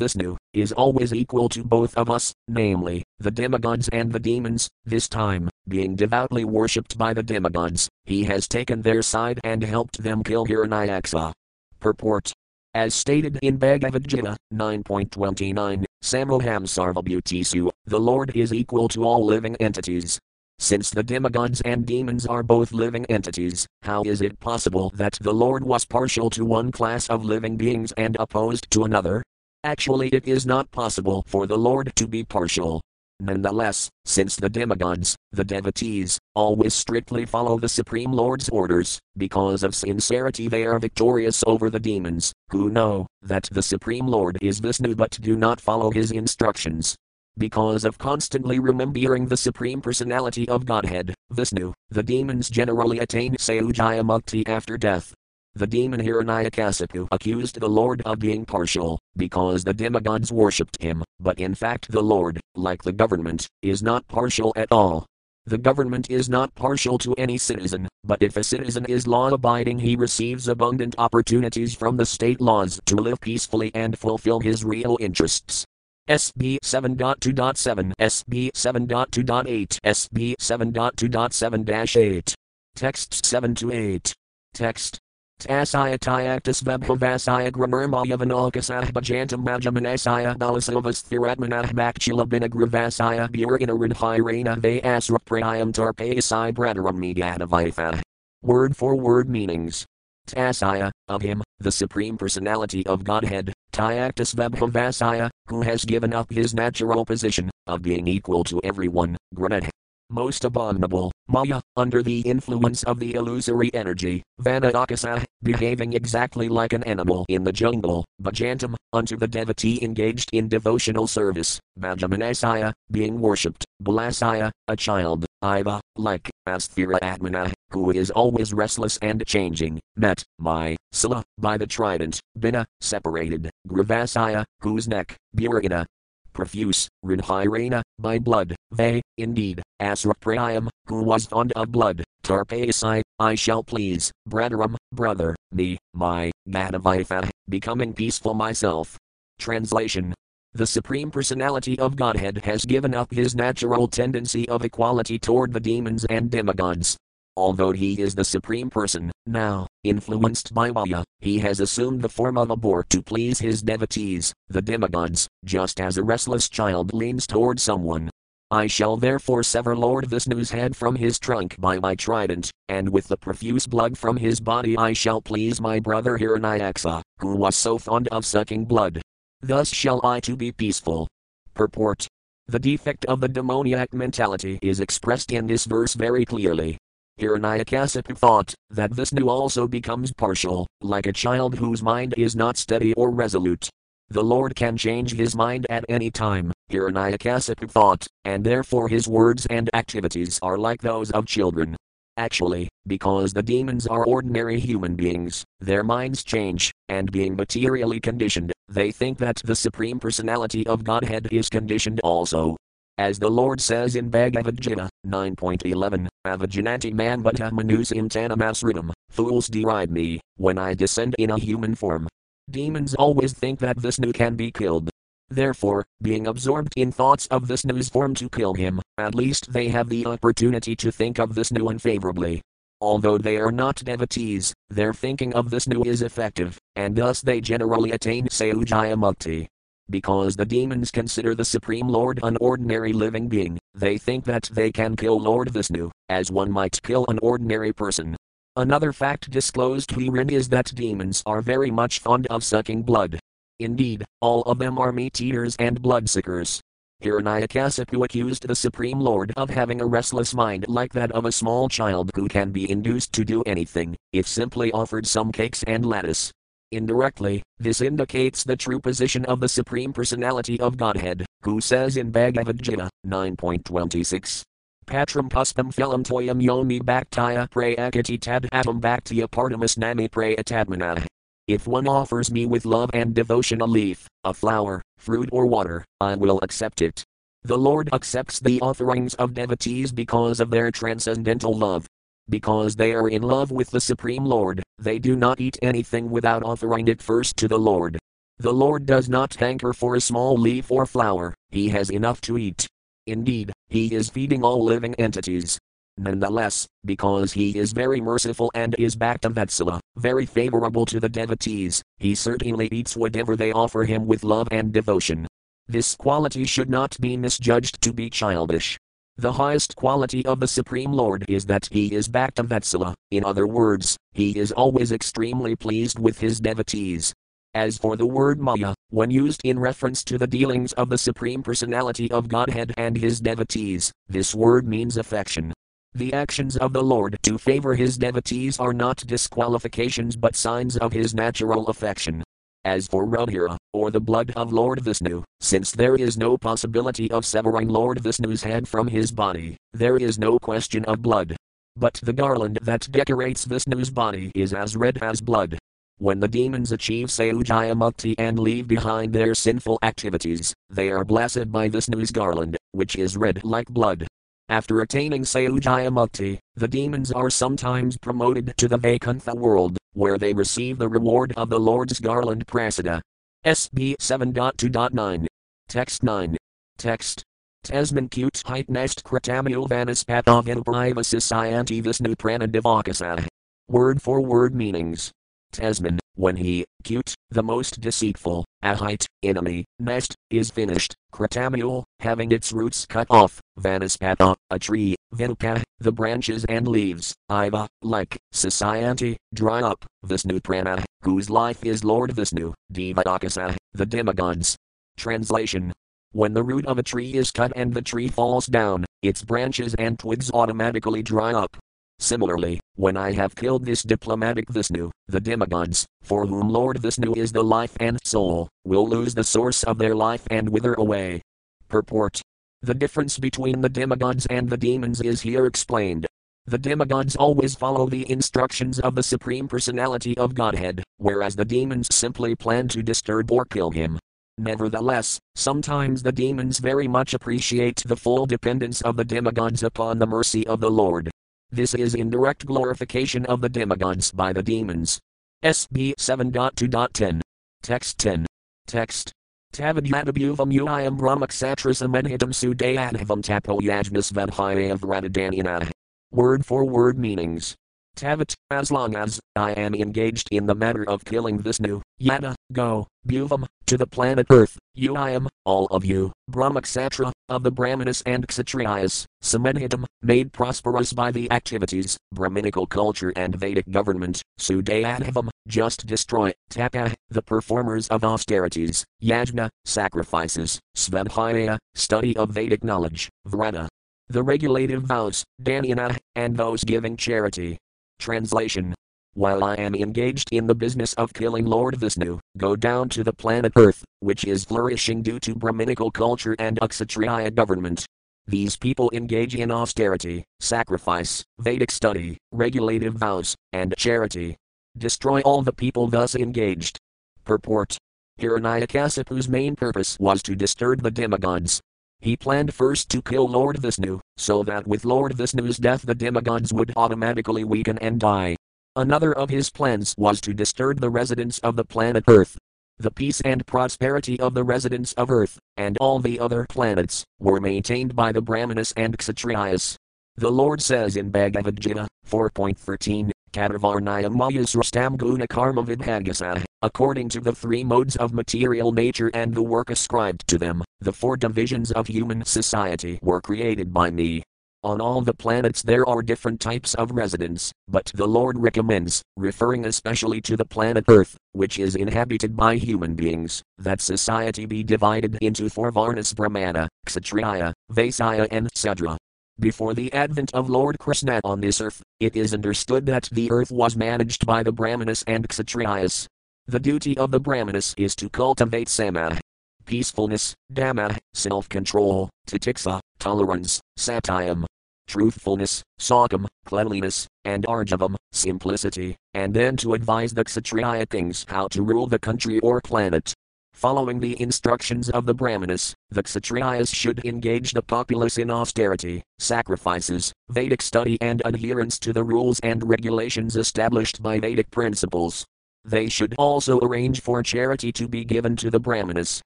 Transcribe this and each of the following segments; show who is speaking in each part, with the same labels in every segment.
Speaker 1: Vishnu, is always equal to both of us, namely, the demigods and the demons, this time, being devoutly worshipped by the demigods, he has taken their side and helped them kill Hiranyaksha. Purport as stated in Bhagavad Gita 9.29, Samoham Sarvabhutisu, the Lord is equal to all living entities. Since the demigods and demons are both living entities, how is it possible that the Lord was partial to one class of living beings and opposed to another? Actually, it is not possible for the Lord to be partial. Nonetheless, since the demigods, the devotees, always strictly follow the Supreme Lord's orders, because of sincerity they are victorious over the demons, who know that the Supreme Lord is Vishnu but do not follow his instructions. Because of constantly remembering the Supreme Personality of Godhead, Vishnu, the demons generally attain Sayujya Mukti after death, the demon Hiranyakasipu accused the Lord of being partial, because the demigods worshipped him, but in fact the Lord, like the government, is not partial at all. The government is not partial to any citizen, but if a citizen is law abiding, he receives abundant opportunities from the state laws to live peacefully and fulfill his real interests. SB 7.2.7, SB 7.2.8, SB 7.2.7 8. Texts 7 to 8. Text Tasaya Tyactus Vebhavasaya Gramurmaya Vinalkasah Bajantam Majamanasaya Nalasilvas Thiratmanah Bakchila Binagravasaya Burinarin Hirana Ve Asraprayam Tarpayasai Bradaram. Word for word meanings. Tasaya, of him, the Supreme Personality of Godhead, Tyactus Vebhavasaya, who has given up his natural position, of being equal to everyone, Granad most abominable, Maya, under the influence of the illusory energy, Vanadakasa, behaving exactly like an animal in the jungle, Bhajantam, unto the devotee engaged in devotional service, Bhajamanasaya, being worshipped, Balasaya, a child, Iva, like, Asthira Atmana, who is always restless and changing, met, my, Sila, by the trident, Bina, separated, Gravasaya, whose neck, Burina, profuse, Rinhirana, by blood, they, indeed, Asraprayam, who was fond of blood, Tarpayasai, I shall please, Bradaram, brother, me, my, Gadavitha, becoming peaceful myself. Translation the Supreme Personality of Godhead has given up his natural tendency of equality toward the demons and demigods, Although he is the Supreme Person, now, influenced by Maya, he has assumed the form of a boar to please his devotees, the demigods, just as a restless child leans toward someone. I shall therefore sever Lord Vishnu's head from his trunk by my trident, and with the profuse blood from his body I shall please my brother Hiranyaksha, who was so fond of sucking blood. Thus shall I too be peaceful. Purport The defect of the demoniac mentality is expressed in this verse very clearly. Hiranyakasipu thought that this Vishnu also becomes partial, like a child whose mind is not steady or resolute. The Lord can change his mind at any time, Hiranyakasipu thought, and therefore his words and activities are like those of children. Actually, because the demons are ordinary human beings, their minds change, and being materially conditioned, they think that the Supreme Personality of Godhead is conditioned also. As the Lord says in Bhagavad Gita 9.11, Avajanati man bhutta manus intanamasritam, fools deride me, when I descend in a human form. Demons always think that Vishnu can be killed. Therefore, being absorbed in thoughts of Vishnu's form to kill him, at least they have the opportunity to think of Vishnu unfavorably. Although they are not devotees, their thinking of Vishnu is effective, and thus they generally attain Sayujya Mukti. Because the demons consider the Supreme Lord an ordinary living being, they think that they can kill Lord Vishnu, as one might kill an ordinary person. Another fact disclosed herein is that demons are very much fond of sucking blood. Indeed, all of them are meat eaters and bloodsuckers. Hiranyakasipu accused the Supreme Lord of having a restless mind like that of a small child who can be induced to do anything, if simply offered some cakes and lettuce. Indirectly, this indicates the true position of the Supreme Personality of Godhead, who says in Bhagavad Gita 9.26. Patram puspam phelam toyam yomi bhaktaya prayakati tad atam bhaktya partamas nami prayatadmana. If one offers me with love and devotion a leaf, a flower, fruit or water, I will accept it. The Lord accepts the offerings of devotees because of their transcendental love, because they are in love with the Supreme Lord, they do not eat anything without offering it first to the Lord. The Lord does not hanker for a small leaf or flower, he has enough to eat. Indeed, he is feeding all living entities. Nonetheless, because he is very merciful and is Bhaktavatsala, very favorable to the devotees, he certainly eats whatever they offer him with love and devotion. This quality should not be misjudged to be childish. The highest quality of the Supreme Lord is that he is Bhaktavatsala, in other words, he is always extremely pleased with his devotees. As for the word Maya, when used in reference to the dealings of the Supreme Personality of Godhead and his devotees, this word means affection. The actions of the Lord to favor his devotees are not disqualifications but signs of his natural affection. As for Rudhira, or the blood of Lord Vishnu, since there is no possibility of severing Lord Vishnu's head from his body, there is no question of blood. But the garland that decorates Vishnu's body is as red as blood. When the demons achieve Sayujya Mukti and leave behind their sinful activities, they are blessed by Vishnu's garland, which is red like blood. After attaining Sayujya Mukti, the demons are sometimes promoted to the Vaikuntha world, where they receive the reward of the Lord's garland prasada. SB 7.2.9. Text 9. Text. Tasman cute height nest kratamul vanaspatov Sayanti Vishnu pranadivakasa. Word for word meanings. Tasman, when he, cute, the most deceitful, ahite, enemy, nest, is finished, kratamul, having its roots cut off, vanaspata, a tree, vinuka, the branches and leaves, iva, like, society, dry up, Vishnu prana, whose life is Lord Vishnu, devadakasa, the demigods. Translation when the root of a tree is cut and the tree falls down, its branches and twigs automatically dry up, Similarly, when I have killed this diplomatic Vishnu, the demigods, for whom Lord Vishnu is the life and soul, will lose the source of their life and wither away. Purport The difference between the demigods and the demons is here explained. The demigods always follow the instructions of the Supreme Personality of Godhead, whereas the demons simply plan to disturb or kill him. Nevertheless, sometimes the demons very much appreciate the full dependence of the demigods upon the mercy of the Lord. This is indirect glorification of the demigods by the demons. SB 7.2.10. Text 10. Text. Tavadyadabhuvam uayam brahmakshatrasam enhitam sudayadhavam tapo yajnas vedhyav Word for word meanings. Tavat, as long as I am engaged in the matter of killing Vishnu, Yada, go, Bhuvam, to the planet Earth, you I am, all of you, Brahmaksatra, of the Brahmanas and Kshatriyas, Samedhitam, made prosperous by the activities, Brahminical culture and Vedic government, Sudayadhavam, just destroy, Tapa, the performers of austerities, Yajna, sacrifices, Svadhyaya, study of Vedic knowledge, Vrata, the regulative vows, Dhyana, and those giving charity, Translation While I am engaged in the business of killing Lord Vishnu, go down to the planet Earth, which is flourishing due to Brahminical culture and Kshatriya government. These people engage in austerity, sacrifice, Vedic study, regulative vows, and charity. Destroy all the people thus engaged. Purport Hiranyakasipu's main purpose was to disturb the demigods, he planned first to kill Lord Vishnu, so that with Lord Vishnu's death the demigods would automatically weaken and die. Another of his plans was to disturb the residents of the planet Earth. The peace and prosperity of the residents of Earth, and all the other planets, were maintained by the Brahmanas and Kshatriyas. The Lord says in Bhagavad Gita 4.13, Katavarnaya Mayasrastam Guna Karma Vidhagasa, according to the three modes of material nature and the work ascribed to them, the four divisions of human society were created by me. On all the planets there are different types of residents, but the Lord recommends, referring especially to the planet Earth, which is inhabited by human beings, that society be divided into four Varnas Brahmana, Kshatriya, Vaisya, and Sudra. Before the advent of Lord Krishna on this earth, it is understood that the earth was managed by the Brahmanas and Kshatriyas. The duty of the Brahmanas is to cultivate sama, peacefulness, dhamma, self control, titiksa, tolerance, satyam, truthfulness, sakam, cleanliness, and arjavam, simplicity, and then to advise the Kshatriya kings how to rule the country or planet. Following the instructions of the Brahmanas, the Kshatriyas should engage the populace in austerity, sacrifices, Vedic study, and adherence to the rules and regulations established by Vedic principles. They should also arrange for charity to be given to the Brahmanas,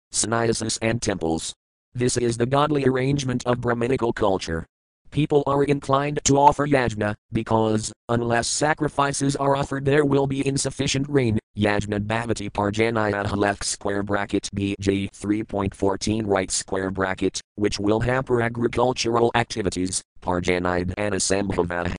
Speaker 1: sannyasis, and temples. This is the godly arrangement of Brahminical culture. People are inclined to offer yajna, because, unless sacrifices are offered, there will be insufficient rain. Yajna Bhavati Parjanaya left square bracket BG 3.14 right square bracket, which will hamper agricultural activities. Parjanide Anasambhava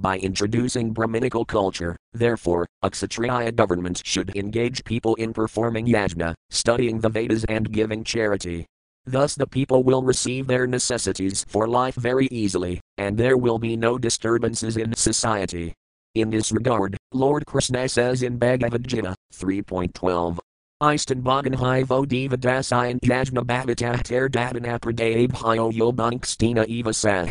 Speaker 1: by introducing Brahminical culture. Therefore, a Kshatriya government should engage people in performing yajna, studying the Vedas, and giving charity. Thus, the people will receive their necessities for life very easily, and there will be no disturbances in society. In this regard, Lord Krishna says in Bhagavad Gita 3.12. Istan Bhagan vo Deva Dasayan Yajna Bhavatahtar Dadanapradabhyo Yobankstina Eva Sah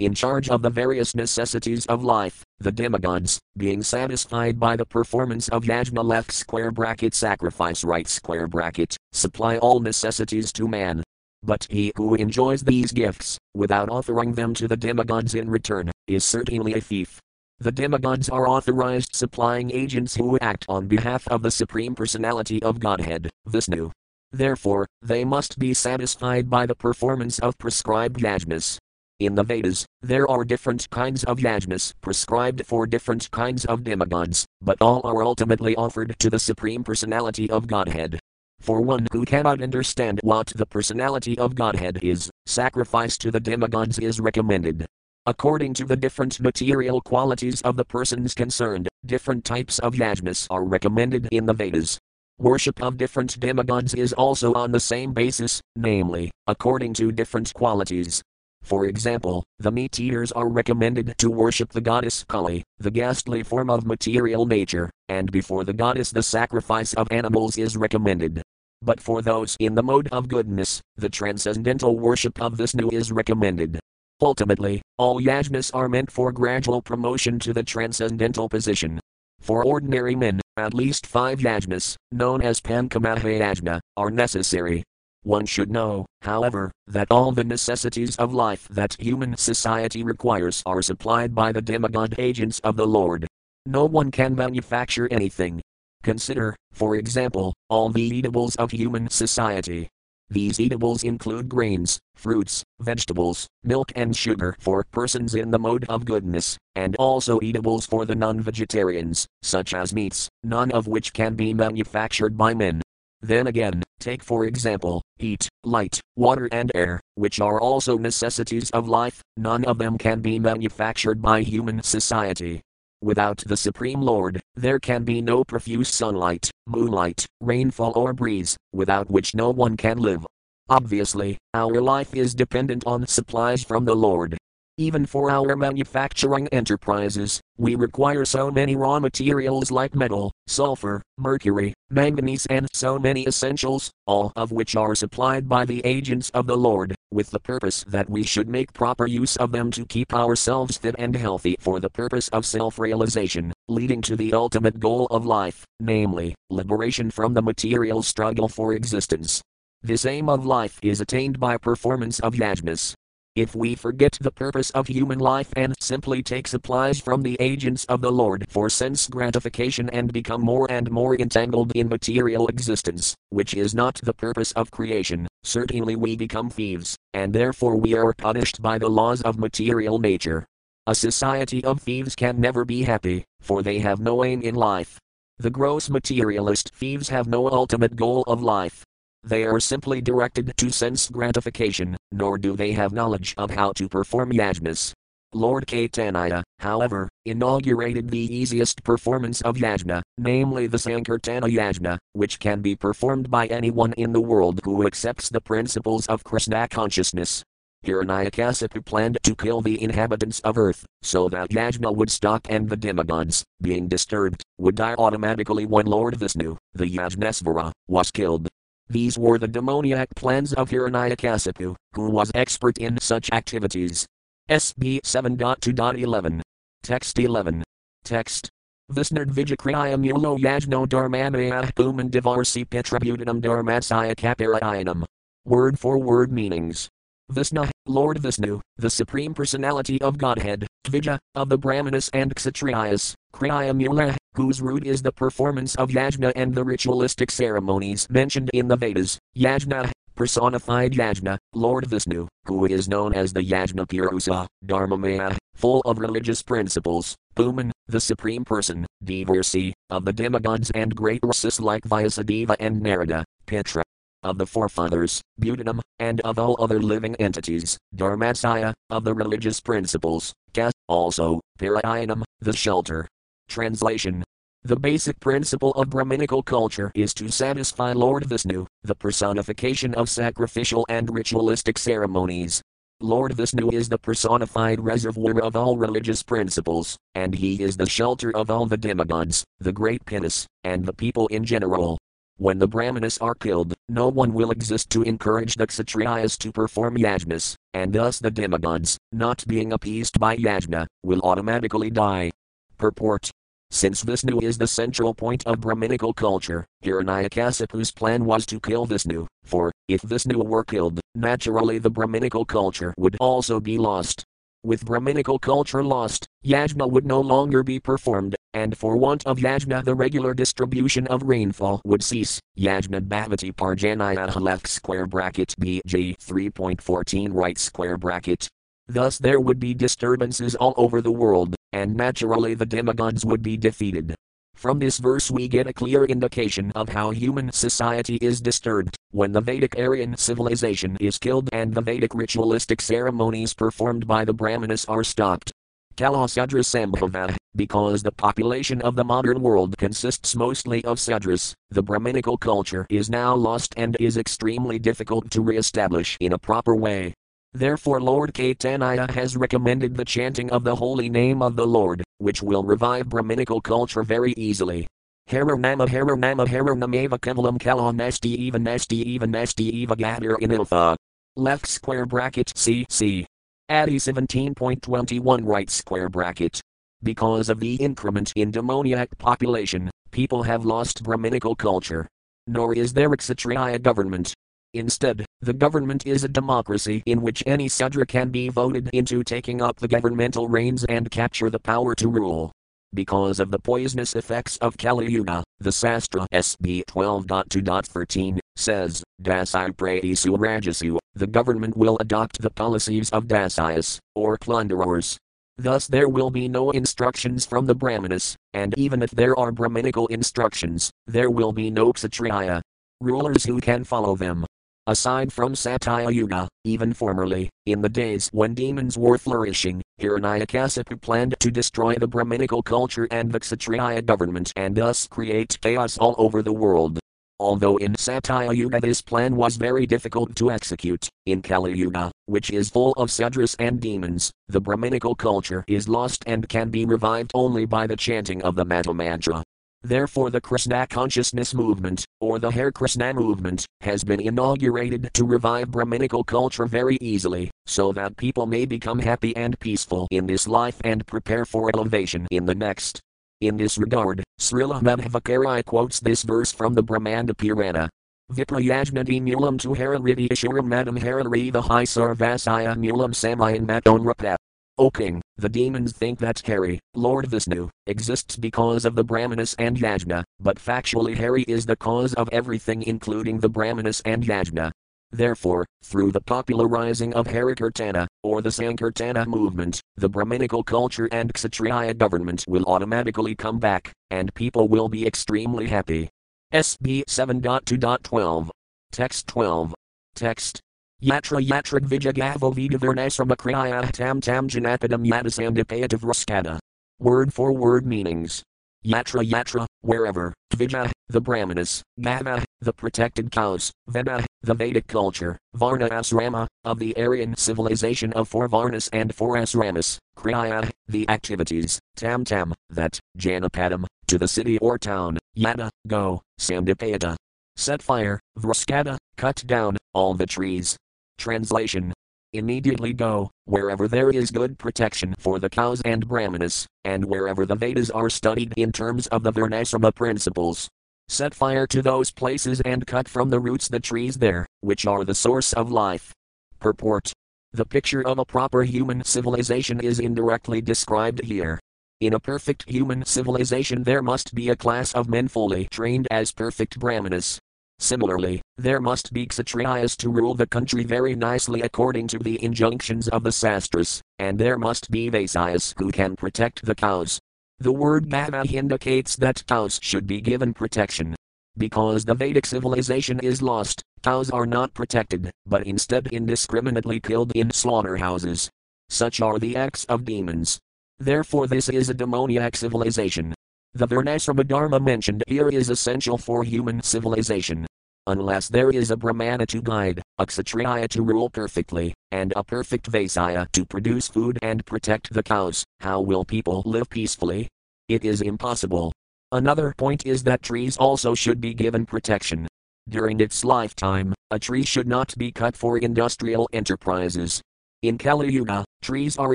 Speaker 1: in charge of the various necessities of life, the demigods, being satisfied by the performance of yajna left square bracket sacrifice right square bracket, supply all necessities to man. But he who enjoys these gifts, without offering them to the demigods in return, is certainly a thief. The demigods are authorized supplying agents who act on behalf of the Supreme Personality of Godhead, Vishnu. Therefore, they must be satisfied by the performance of prescribed yajnas. In the Vedas, there are different kinds of yajnas prescribed for different kinds of demigods, but all are ultimately offered to the Supreme Personality of Godhead. For one who cannot understand what the personality of Godhead is, sacrifice to the demigods is recommended. According to the different material qualities of the persons concerned, different types of yajnas are recommended in the Vedas. Worship of different demigods is also on the same basis, namely, according to different qualities, for example, the meat eaters are recommended to worship the goddess Kali, the ghastly form of material nature, and before the goddess the sacrifice of animals is recommended. But for those in the mode of goodness, the transcendental worship of Vishnu is recommended. Ultimately, all yajnas are meant for gradual promotion to the transcendental position. For ordinary men, at least five yajnas, known as Pankamahayajna, are necessary, one should know, however, that all the necessities of life that human society requires are supplied by the demigod agents of the Lord. No one can manufacture anything. Consider, for example, all the eatables of human society. These eatables include grains, fruits, vegetables, milk, and sugar for persons in the mode of goodness, and also eatables for the non vegetarians, such as meats, none of which can be manufactured by men. Then again, take for example, heat, light, water, and air, which are also necessities of life, none of them can be manufactured by human society. Without the Supreme Lord, there can be no profuse sunlight, moonlight, rainfall, or breeze, without which no one can live. Obviously, our life is dependent on supplies from the Lord. Even for our manufacturing enterprises, we require so many raw materials like metal, sulfur, mercury, manganese, and so many essentials, all of which are supplied by the agents of the Lord, with the purpose that we should make proper use of them to keep ourselves fit and healthy for the purpose of self realization, leading to the ultimate goal of life, namely, liberation from the material struggle for existence. This aim of life is attained by performance of yajnas, if we forget the purpose of human life and simply take supplies from the agents of the Lord for sense gratification and become more and more entangled in material existence, which is not the purpose of creation, certainly we become thieves, and therefore we are punished by the laws of material nature. A society of thieves can never be happy, for they have no aim in life. The gross materialist thieves have no ultimate goal of life, they are simply directed to sense gratification, nor do they have knowledge of how to perform yajnas. Lord Caitanya, however, inaugurated the easiest performance of yajna, namely the Sankirtana yajna, which can be performed by anyone in the world who accepts the principles of Krishna consciousness. Hiranyakasipu planned to kill the inhabitants of earth, so that Yajna would stop and the demigods, being disturbed, would die automatically when Lord Vishnu, the Yajnesvara, was killed. These were the demoniac plans of Hiranyakasipu, who was expert in such activities. SB 7.2.11. Text 11. Text. Visnard Vijakriyam Mulo Yajno Dharmanayah Puman Divarsi Petrabutanam Dharmatsaya Kaparayanam. Word for word meanings. Vishnu, Lord Vishnu, the Supreme Personality of Godhead, Dvija, of the Brahmanas and Kshatriyas, Kriyamula, whose root is the performance of yajna and the ritualistic ceremonies mentioned in the Vedas. Yajna, personified Yajna, Lord Vishnu, who is known as the Yajna Purusa, Dharmamaya, full of religious principles, Puman, the Supreme Person, Devarsi, of the demigods and great races like Vyasadeva and Narada, Pitra, of the forefathers, Buddhism, and of all other living entities, Dharmasaya, of the religious principles, Kas, also, Parayanam, the shelter. Translation the basic principle of Brahminical culture is to satisfy Lord Vishnu, the personification of sacrificial and ritualistic ceremonies. Lord Vishnu is the personified reservoir of all religious principles, and he is the shelter of all the demigods, the great Pinas, and the people in general. When the Brahmanas are killed, no one will exist to encourage the Kshatriyas to perform yajnas, and thus the demigods, not being appeased by yajna, will automatically die. Purport since Vishnu is the central point of Brahminical culture, Hiranyakasipu's plan was to kill Vishnu, for, if Vishnu were killed, naturally the Brahminical culture would also be lost. With Brahminical culture lost, yajna would no longer be performed, and for want of yajna the regular distribution of rainfall would cease. Yajna Bhavati Parjanaya left square bracket BG 3.14 right square bracket. Thus there would be disturbances all over the world, and naturally the demigods would be defeated. From this verse, we get a clear indication of how human society is disturbed when the Vedic Aryan civilization is killed and the Vedic ritualistic ceremonies performed by the Brahmanas are stopped. Kalasudra Sambhava, because the population of the modern world consists mostly of Sudras, the Brahminical culture is now lost and is extremely difficult to re establish in a proper way. Therefore, Lord Caitanya has recommended the chanting of the holy name of the Lord, which will revive Brahminical culture very easily. Hara Nama Hara Nama Hara Namava Kevalam Kalam Nasti Eva Nasti Eva Nasti Eva Gadir Iniltha. Left square bracket CC. Adi 17.21 right square bracket. Because of the increment in demoniac population, people have lost Brahminical culture. Nor is there a Kshatriya government, Instead, the government is a democracy in which any Sudra can be voted into taking up the governmental reins and capture the power to rule. Because of the poisonous effects of Kali Yuga, the Sastra SB 12.2.13 says, Dasai Praesu Rajasu, the government will adopt the policies of Dasayas, or plunderers. Thus there will be no instructions from the Brahmanas, and even if there are Brahminical instructions, there will be no Kshatriya. Rulers who can follow them, Aside from Satya Yuga, even formerly, in the days when demons were flourishing, Hiranyakasipu planned to destroy the Brahminical culture and the Kshatriya government and thus create chaos all over the world. Although in Satya Yuga this plan was very difficult to execute, in Kali Yuga, which is full of Sudras and demons, the Brahminical culture is lost and can be revived only by the chanting of the Mahamantra. Therefore, the Krishna consciousness movement, or the Hare Krishna movement, has been inaugurated to revive Brahminical culture very easily, so that people may become happy and peaceful in this life and prepare for elevation in the next. In this regard, Srila Madhvacarya quotes this verse from the Brahmanda Purana. Viprayajnati mulam tu harariti ashuram madam harari the high sarvasaya mulam samayan matonrapa. O king, the demons think that Hari, Lord Vishnu, exists because of the Brahmanas and Yajna, but factually Hari is the cause of everything including the Brahmanas and Yajna. Therefore, through the popularizing of Harikirtana, or the Sankirtana movement, the Brahminical culture and Kshatriya government will automatically come back, and people will be extremely happy. SB 7.2.12. Text 12. Text Yatra yatrak vijagavo vidavernasramakriya tam tam janapadam yadasandipayativ raskada. Word for word meanings. Yatra yatra, wherever, Tvija, the Brahmanas, Gava, the protected cows, Veda, the Vedic culture, Varna Asrama, of the Aryan civilization of four Varnas and four Asramas, Kriya, the activities, Tam Tam, that, Janapadam, to the city or town, Yada, go, Sandipayata. Set fire, Vraskada, cut down, all the trees, Translation Immediately go, wherever there is good protection for the cows and brahmanas, and wherever the Vedas are studied in terms of the Varnasrama principles. Set fire to those places and cut from the roots the trees there, which are the source of life. Purport The picture of a proper human civilization is indirectly described here. In a perfect human civilization, there must be a class of men fully trained as perfect brahmanas. Similarly, there must be kshatriyas to rule the country very nicely according to the injunctions of the sastras, and there must be vaisyas who can protect the cows. The word bhava indicates that cows should be given protection. Because the Vedic civilization is lost, cows are not protected, but instead indiscriminately killed in slaughterhouses. Such are the acts of demons. Therefore, this is a demoniac civilization. The Varnasrama Dharma mentioned here is essential for human civilization. Unless there is a Brahmana to guide, a Kshatriya to rule perfectly, and a perfect Vaisya to produce food and protect the cows, how will people live peacefully? It is impossible. Another point is that trees also should be given protection. During its lifetime, a tree should not be cut for industrial enterprises, in Kali Yuga, trees are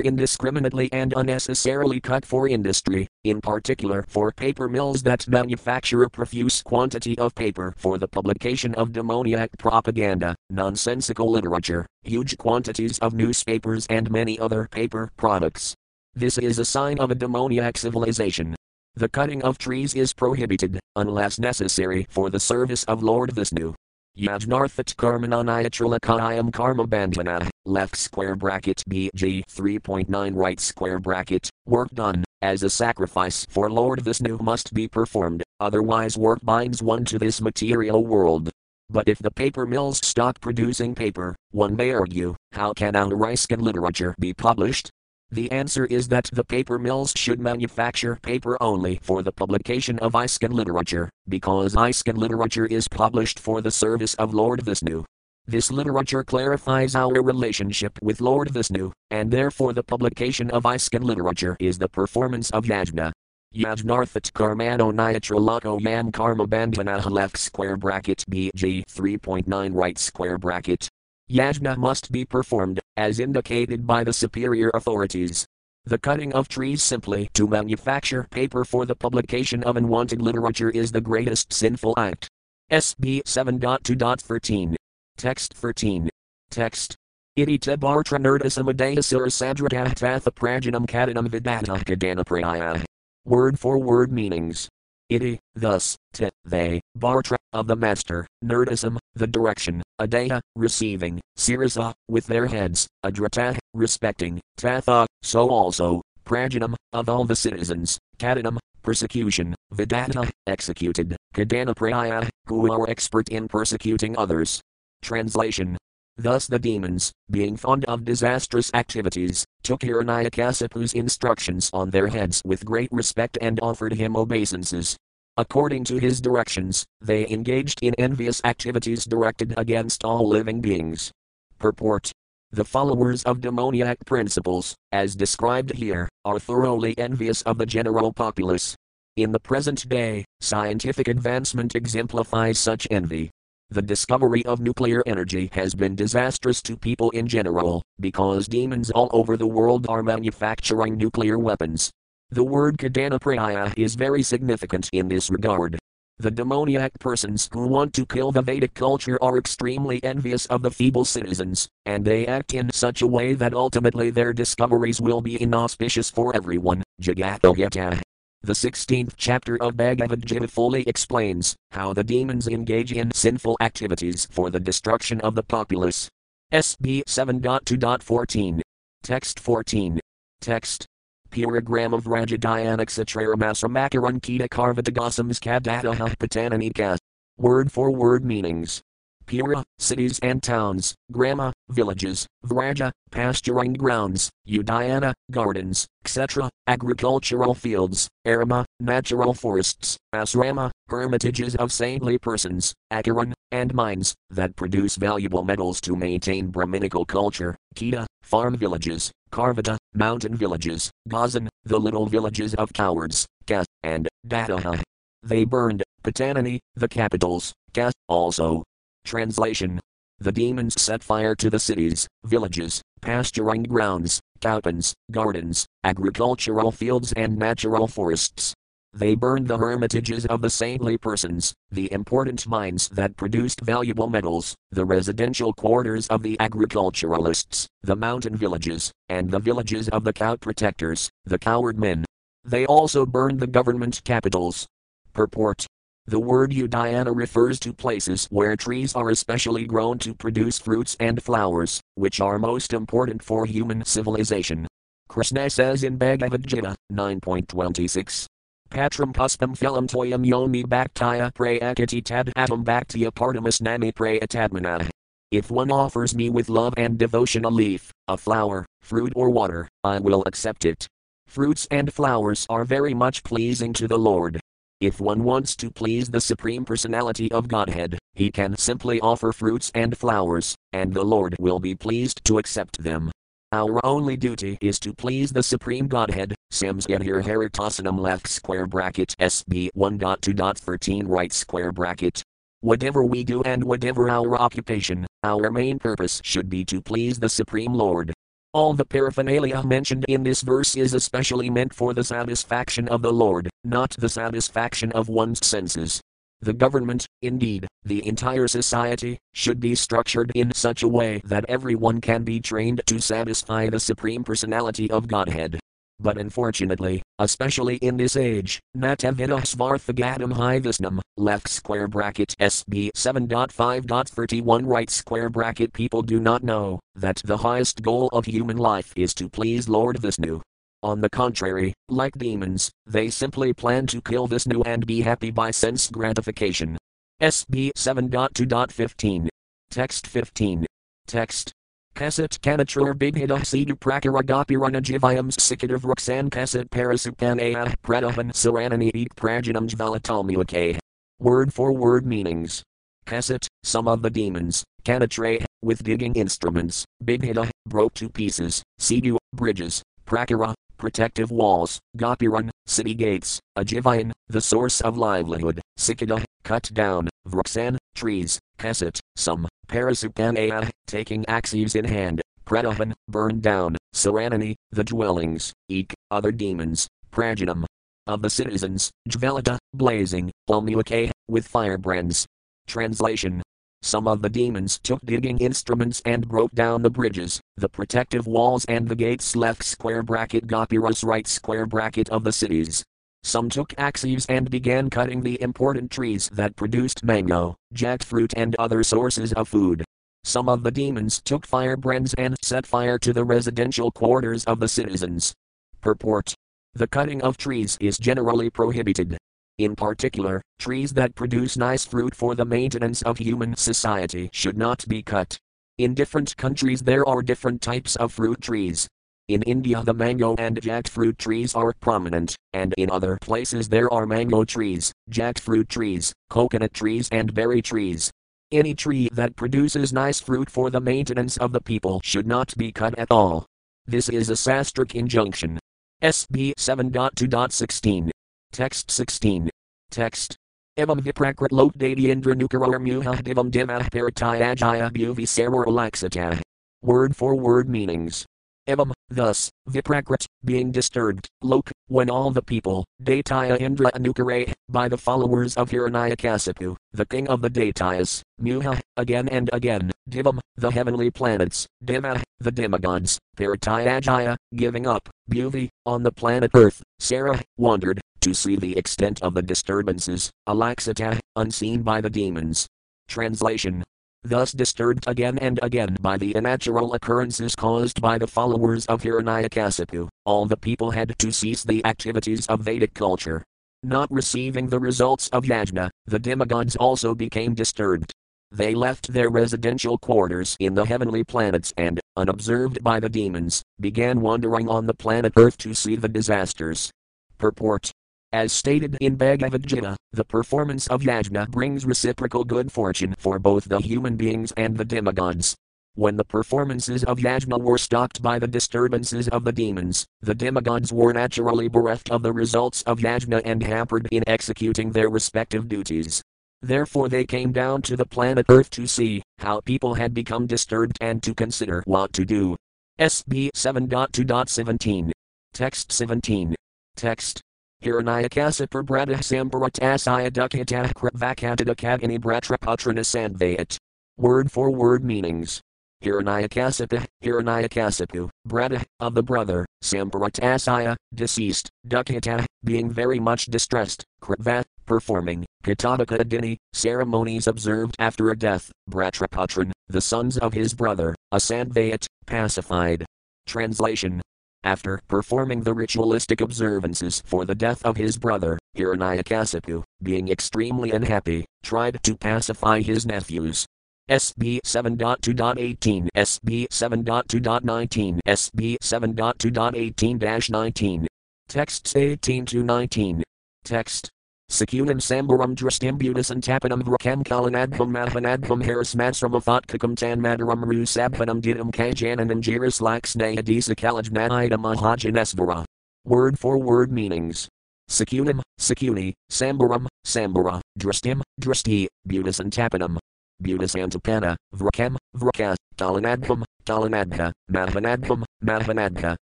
Speaker 1: indiscriminately and unnecessarily cut for industry, in particular for paper mills that manufacture a profuse quantity of paper for the publication of demoniac propaganda, nonsensical literature, huge quantities of newspapers, and many other paper products. This is a sign of a demoniac civilization. The cutting of trees is prohibited, unless necessary for the service of Lord Vishnu. Yajnarthat Karmananayatrilakayam Karma Bandhana, left square bracket BG 3.9 right square bracket, work done, as a sacrifice for Lord Vishnu must be performed, otherwise work binds one to this material world. But if the paper mills stop producing paper, one may argue, how can our rice and literature be published? The answer is that the paper mills should manufacture paper only for the publication of ISKCON literature, because ISKCON literature is published for the service of Lord Vishnu. This literature clarifies our relationship with Lord Vishnu, and therefore the publication of ISKCON literature is the performance of yajna. Yajnarthat karmano niatralako yam karma bandhana left square bracket bg 3.9 right square bracket Yajna must be performed, as indicated by the superior authorities. The cutting of trees simply to manufacture paper for the publication of unwanted literature is the greatest sinful act. SB 7.2.13. Text 13. Text. Iti te bartra nerdasamadeasura sadragathatha prajanam kadanam vidata kadana Word for word meanings. Iti, thus, te, they, bartra, of the master, nerdism, the direction, adaya, receiving, sirasa, with their heads, adrata, respecting, tatha, so also, prajanam, of all the citizens, kadanam, persecution, vidata, executed, kadana who are expert in persecuting others. Translation Thus the demons, being fond of disastrous activities, took Hiranyakasipu's instructions on their heads with great respect and offered him obeisances. According to his directions, they engaged in envious activities directed against all living beings. Purport The followers of demoniac principles, as described here, are thoroughly envious of the general populace. In the present day, scientific advancement exemplifies such envy. The discovery of nuclear energy has been disastrous to people in general, because demons all over the world are manufacturing nuclear weapons. The word Kadana is very significant in this regard. The demoniac persons who want to kill the Vedic culture are extremely envious of the feeble citizens, and they act in such a way that ultimately their discoveries will be inauspicious for everyone. Jagatoyata. The 16th chapter of Bhagavad Gita fully explains how the demons engage in sinful activities for the destruction of the populace. SB 7.2.14. Text 14. Text. Puragram of Rajadayanak Satraramasuramakaran Kita Karvatagosams Kadataha Patananika. Word for word meanings. Pura, cities and towns, Grama, villages, Vraja, pasturing grounds, Udayana, gardens, etc., agricultural fields, Arama, natural forests, Asrama, hermitages of saintly persons, Akaran, and mines, that produce valuable metals to maintain Brahminical culture, Kita, farm villages, Karvata, mountain villages, Gazan, the little villages of cowards, Kas, and Dataha. They burned, Patanani, the capitals, Kas, also, Translation The demons set fire to the cities, villages, pasturing grounds, cowpens, gardens, agricultural fields, and natural forests. They burned the hermitages of the saintly persons, the important mines that produced valuable metals, the residential quarters of the agriculturalists, the mountain villages, and the villages of the cow protectors, the coward men. They also burned the government capitals. Purport the word Udayana refers to places where trees are especially grown to produce fruits and flowers, which are most important for human civilization. Krishna says in Bhagavad Gita 9.26. Patram puspam phelam toyam yomi bhaktaya prayakati tad atam bhaktya partamas nami prayatadmana. If one offers me with love and devotion a leaf, a flower, fruit or water, I will accept it. Fruits and flowers are very much pleasing to the Lord. If one wants to please the Supreme Personality of Godhead, he can simply offer fruits and flowers, and the Lord will be pleased to accept them. Our only duty is to please the Supreme Godhead. Samsgahir Haritasanam left square bracket SB 1.2.13 right square bracket. Whatever we do and whatever our occupation, our main purpose should be to please the Supreme Lord. All the paraphernalia mentioned in this verse is especially meant for the satisfaction of the Lord, not the satisfaction of one's senses. The government, indeed, the entire society, should be structured in such a way that everyone can be trained to satisfy the Supreme Personality of Godhead. But unfortunately, especially in this age, Natavita Svarthagatam Hivisnam, left square bracket SB 7.5.31 right square bracket people do not know that the highest goal of human life is to please Lord Vishnu. On the contrary, like demons, they simply plan to kill Vishnu and be happy by sense gratification. SB 7.2.15. Text 15. Text. Kasit kanatrur bighidah sidu prakaragapirana jivayams sikadav ruksan kasit parasupanaya pradahan saranani eat prajanam jvalatalmuake. Word for word meanings. Kasit, some of the demons, kanatre, with digging instruments, bighida, broke to pieces, sidu, bridges, prakara, protective walls, Gopiran, city gates, Ajivayan, the source of livelihood, Sikada, cut down, Vruksan, trees, Kasit, some, Parasupanaya, taking axes in hand, Pradahan, burned down, Saranani, the dwellings, Ek, other demons, Prajanam, of the citizens, Jvalata, blazing, Palmuake, with firebrands. Translation. Some of the demons took digging instruments and broke down the bridges, the protective walls and the gates left square bracket. Gopiras right square bracket of the cities. Some took axes and began cutting the important trees that produced mango, jackfruit and other sources of food. Some of the demons took firebrands and set fire to the residential quarters of the citizens. Purport. The cutting of trees is generally prohibited. In particular, trees that produce nice fruit for the maintenance of human society should not be cut. In different countries, there are different types of fruit trees. In India, the mango and jackfruit trees are prominent, and in other places, there are mango trees, jackfruit trees, coconut trees, and berry trees. Any tree that produces nice fruit for the maintenance of the people should not be cut at all. This is a sastric injunction. SB 7.2.16. Text 16. Text. Evam viprakrit lot dadiendra nukarar muha divam paratayajaya bhuvi saror Word for word meanings. Evam, thus, viprakrit, being disturbed, lok, when all the people, Dataya Indra Anukare, by the followers of Hiranyakasipu, the king of the Datayas, Muha, again and again, Divam, the heavenly planets, Dima, the demigods, Paratayajaya, giving up, Bhuvi, on the planet Earth, Sarah, wandered, to see the extent of the disturbances, Alaxata, unseen by the demons. Translation Thus disturbed again and again by the unnatural occurrences caused by the followers of Hiranyakasipu, all the people had to cease the activities of Vedic culture. Not receiving the results of yajna, the demigods also became disturbed. They left their residential quarters in the heavenly planets and, unobserved by the demons, began wandering on the planet Earth to see the disasters. Purport as stated in Bhagavad Gita, the performance of yajna brings reciprocal good fortune for both the human beings and the demigods. When the performances of yajna were stopped by the disturbances of the demons, the demigods were naturally bereft of the results of yajna and hampered in executing their respective duties. Therefore, they came down to the planet Earth to see how people had become disturbed and to consider what to do. SB 7.2.17. Text 17. Text Hiranyakasipur Bradha Sambaratasaya Dukhitah Krivakatadakagani Bratraputrana. Word for word meanings. Hiranyakasipu, Hiranyakasipu, brother, of the brother, Samparatasaya, deceased, Dukkata, being very much distressed, Kritva, performing, Katadaka Adini, ceremonies observed after a death, Bratraputran, the sons of his brother, Asandvayat, pacified. Translation after performing the ritualistic observances for the death of his brother, Hiranyakasipu, being extremely unhappy, tried to pacify his nephews. SB 7.2.18, SB 7.2.19, SB 7.2.18 19. Texts 18 to 19. Text Secunam sambaram drastambutas and tapanam vrakam kalanadham mahanadham harasmatsram afatkakam tanmadaram rusabhanam didam kajananam jiris laksnayadisa kalajnadida mahajanesvara. Word for word meanings. Secunam, secuni, sambaram, sambara, drastim, drasti, butas and tapanam. Butas antapana, vrakam, vraka, talanadham, talanadha, mahanadham, mahanadha,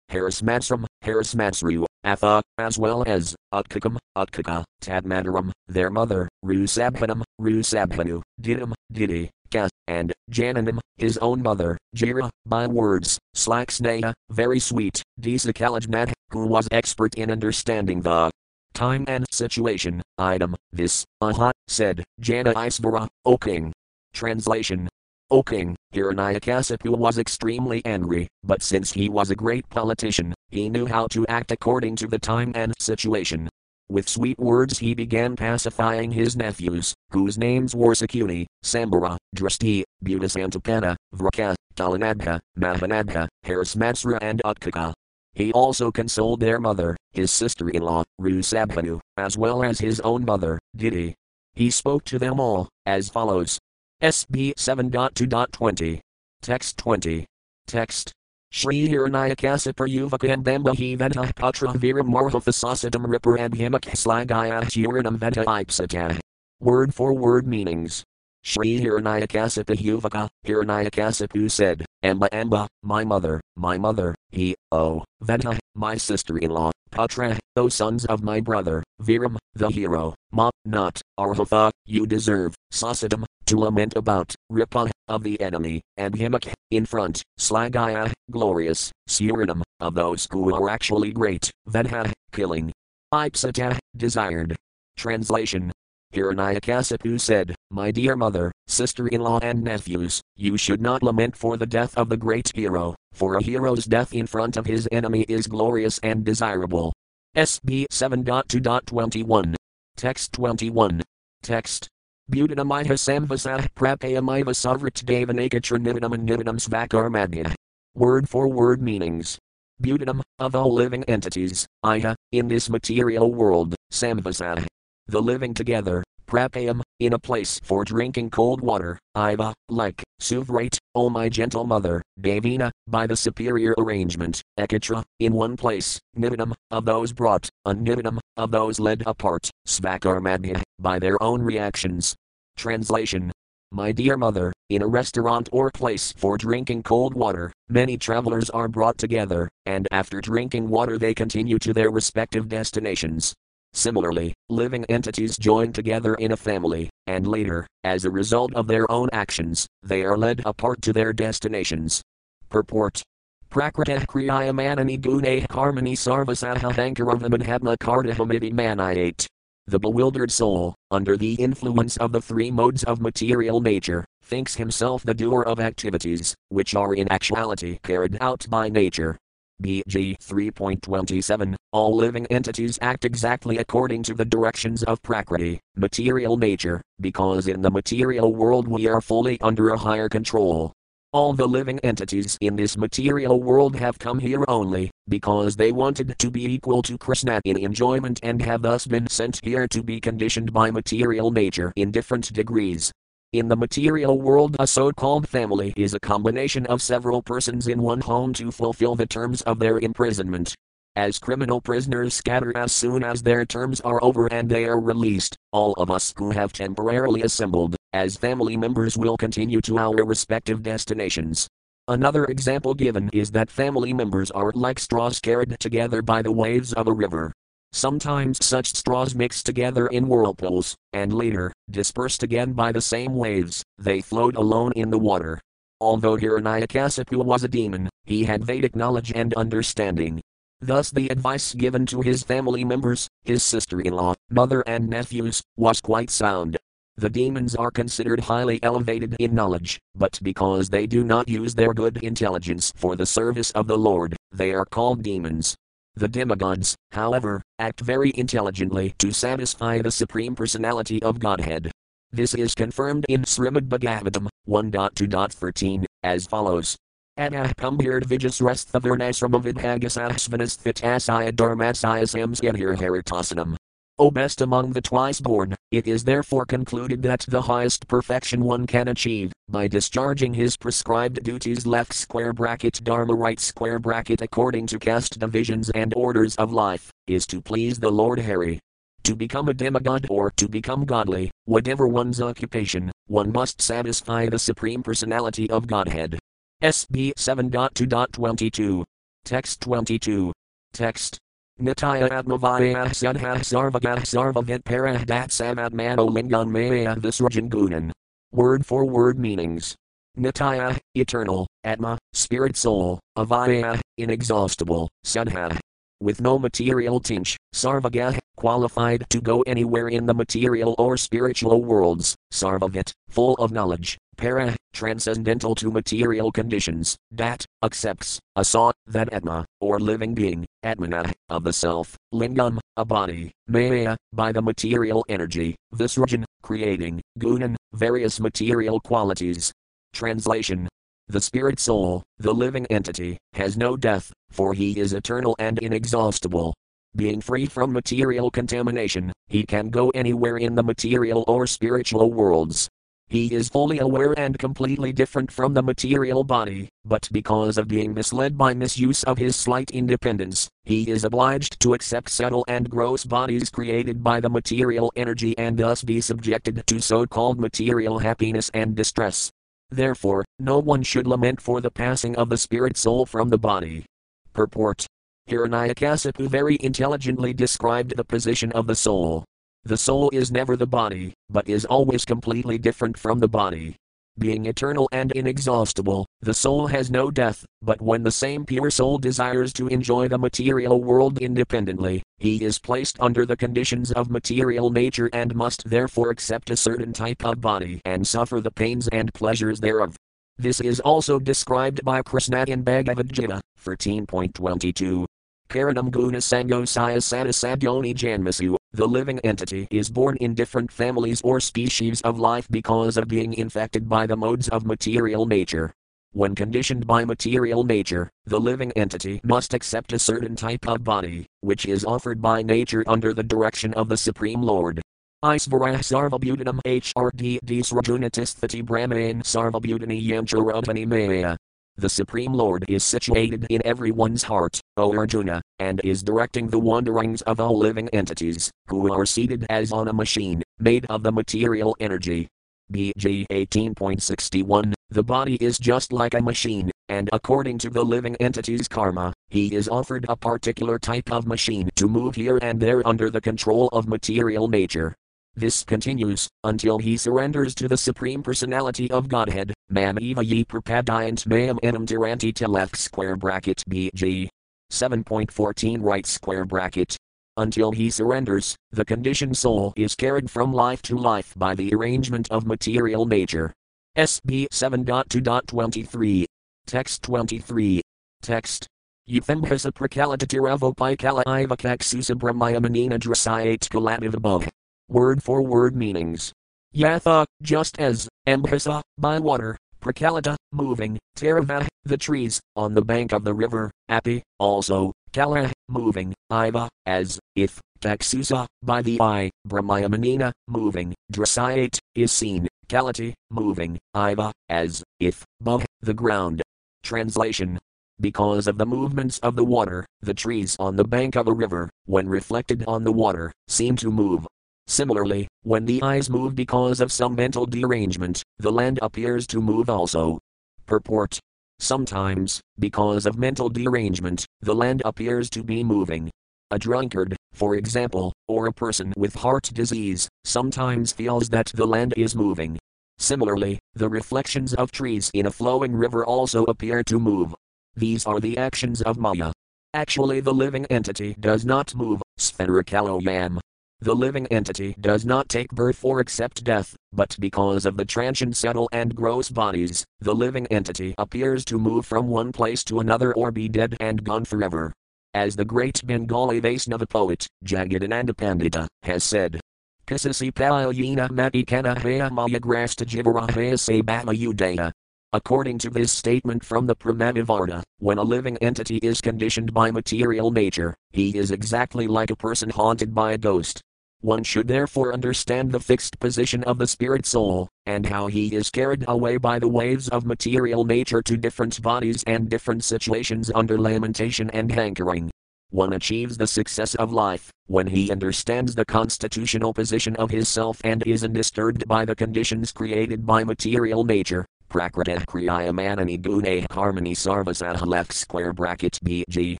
Speaker 1: harasmatsram, harasmatsru, Atha, as well as, Utkakam, Utkaka, Tadmadaram, their mother, Rusabhanam, Rusabhanu, Didam, Diti, Ka, and, Jananam, his own mother, Jira, by words, Slaksneha, very sweet, Desakalajnad, who was expert in understanding the time and situation, item, this, aha, said, Jana Isvara, O king. Translation O king, Hiranyakasipu was extremely angry, but since he was a great politician, he knew how to act according to the time and situation. With sweet words he began pacifying his nephews, whose names were Sakuni, Sambara, Drasti, Buddhasantapana, Vraka, Talanadha, Mahanadha, Harasmatsra and Utkaka. He also consoled their mother, his sister-in-law, Rusabhanu, as well as his own mother, Diti. He spoke to them all, as follows. SB 7.2.20. Text 20. Text. Shri Hiranyakasipur Yuvakam Bambahi Venta Patra Viram Marhathasasadam Ripur Abhimak Slagaya Huranam Venta Ipsata. Word for word meanings. Shri Hiranyakasipa Yuvaka, Hiranyakasipu said, Amba Amba, my mother, my mother, he, oh, Venta, my sister in law, Patra, those sons of my brother, Viram, the hero, Ma, not, Arhatha, you deserve, Sasadam, to lament about, Ripa, of the enemy, and Himak, in front, Slagaya, glorious, Surinam, of those who are actually great, Vedha, killing. Ipsata, desired. Translation Hiranyakasipu said, My dear mother, sister in law, and nephews, you should not lament for the death of the great hero, for a hero's death in front of his enemy is glorious and desirable. SB 7.2.21. Text 21. Text. Buddhanamaya samvasa prapayamiva savrit devanakatra nivinam and nivinam svakarmadya. Word for word meanings. Buddhanam, of all living entities, Iha, in this material world, samvasa, the living together, prapayam, in a place for drinking cold water, iva, like, suvrate, O my gentle mother, Devina, by the superior arrangement, ekatra, in one place, nivinam, of those brought, univinam, of those led apart, svakarmadya, by their own reactions. Translation my dear mother, in a restaurant or place for drinking cold water, many travelers are brought together, and after drinking water they continue to their respective destinations. Similarly, living entities join together in a family, and later, as a result of their own actions, they are led apart to their destinations. Purport Prakrita Kriyaya Manani Gune Harmony Sarvasaha Hankaravamahatma Kardahamiti Manayate. The bewildered soul, under the influence of the three modes of material nature, thinks himself the doer of activities, which are in actuality carried out by nature, BG 3.27 All living entities act exactly according to the directions of Prakriti, material nature, because in the material world we are fully under a higher control. All the living entities in this material world have come here only because they wanted to be equal to Krishna in enjoyment and have thus been sent here to be conditioned by material nature in different degrees. In the material world, a so called family is a combination of several persons in one home to fulfill the terms of their imprisonment. As criminal prisoners scatter as soon as their terms are over and they are released, all of us who have temporarily assembled, as family members, will continue to our respective destinations. Another example given is that family members are like straws carried together by the waves of a river. Sometimes such straws mix together in whirlpools, and later, dispersed again by the same waves, they float alone in the water. Although Hiranyakasipu was a demon, he had Vedic knowledge and understanding. Thus, the advice given to his family members, his sister in law, mother, and nephews, was quite sound. The demons are considered highly elevated in knowledge, but because they do not use their good intelligence for the service of the Lord, they are called demons. The demigods, however, act very intelligently to satisfy the Supreme Personality of Godhead. This is confirmed in Srimad Bhagavatam 1.2.13 as follows. Anah kumbhired vijasrestha varnasrama vidhagasahsvanas thitasaya dharmasaya samskadhir haritasanam. O best among the twice born, it is therefore concluded that the highest perfection one can achieve, by discharging his prescribed duties left square bracket dharma right square bracket according to caste divisions and orders of life, is to please the Lord Hari. To become a demigod or to become godly, whatever one's occupation, one must satisfy the Supreme Personality of Godhead. SB 7.2.22. Text 22. Text. Nitya Atmavaya Sudha Sarvagah Sarvagat Parahdat Samadmano Lingan Maya Visrajan Gunan. Word for word meanings. Nitya, eternal, Atma, spirit soul, Avaya, inexhaustible, Sudha. With no material tinge, Sarvagah, qualified to go anywhere in the material or spiritual worlds, Sarvagat, full of knowledge, para, transcendental to material conditions, dat, accepts, asat, that Atma, or living being, Atmana, of the self, Lingam, a body, Maya, by the material energy, Visrajan, creating, Gunan, various material qualities. Translation The spirit soul, the living entity, has no death, for he is eternal and inexhaustible. Being free from material contamination, he can go anywhere in the material or spiritual worlds. He is fully aware and completely different from the material body, but because of being misled by misuse of his slight independence, he is obliged to accept subtle and gross bodies created by the material energy and thus be subjected to so called material happiness and distress. Therefore, no one should lament for the passing of the spirit soul from the body. Purport Hiranyakasipu very intelligently described the position of the soul. The soul is never the body, but is always completely different from the body. Being eternal and inexhaustible, the soul has no death, but when the same pure soul desires to enjoy the material world independently, he is placed under the conditions of material nature and must therefore accept a certain type of body and suffer the pains and pleasures thereof. This is also described by Krishna in Bhagavad Gita 13.22. Karanam guna sangosaya satasadyoni janmasu, the living entity is born in different families or species of life because of being infected by the modes of material nature. When conditioned by material nature, the living entity must accept a certain type of body, which is offered by nature under the direction of the Supreme Lord. Isvarah Sarvabhutanam HRD Disrajunatisthati Brahmain Sarvabhutani Yamcharutani Maya. The Supreme Lord is situated in everyone's heart, O Arjuna, and is directing the wanderings of all living entities, who are seated as on a machine, made of the material energy. BG 18.61 The body is just like a machine, and according to the living entity's karma, he is offered a particular type of machine to move here and there under the control of material nature. This continues until he surrenders to the Supreme Personality of Godhead. Mam eva ye prapadayant mayam enam to left square bracket bg. 7.14 right square bracket. Until he surrenders, the conditioned soul is carried from life to life by the arrangement of material nature. SB 7.2.23. Text 23. Text. Euthembhasa prakalatatiravo pikala ivakaksusa brahmayamanina drasayate kalativ above. Word for word meanings. Yatha, just as, Ambhasa, by water, Prakalata, moving, Tarava, the trees, on the bank of the river, Api, also, Kala, moving, Iva, as, if, Taksusa, by the eye, Brahmayamanina, moving, Drasayate, is seen, Kalati, moving, Iva, as, if, above, the ground. Translation because of the movements of the water, the trees on the bank of a river, when reflected on the water, seem to move. Similarly, when the eyes move because of some mental derangement, the land appears to move also. Purport. Sometimes, because of mental derangement, the land appears to be moving. A drunkard, for example, or a person with heart disease, sometimes feels that the land is moving. Similarly, the reflections of trees in a flowing river also appear to move. These are the actions of Maya. Actually, the living entity does not move, Sphericaloyam. The living entity does not take birth or accept death, but because of the transient subtle and gross bodies, the living entity appears to move from one place to another or be dead and gone forever. As the great Bengali Vaisnava poet, Jagadananda Pandita, has said, Kasasi palayina matikana haya maya grasta jivarahaya se udaya. According to this statement from the Prema-vivarta, when a living entity is conditioned by material nature, he is exactly like a person haunted by a ghost. One should therefore understand the fixed position of the spirit soul, and how he is carried away by the waves of material nature to different bodies and different situations under lamentation and hankering. One achieves the success of life when he understands the constitutional position of his self and is undisturbed by the conditions created by material nature. Prakrita Kriya Manani Gune Harmony Sarvasaha left square bracket BG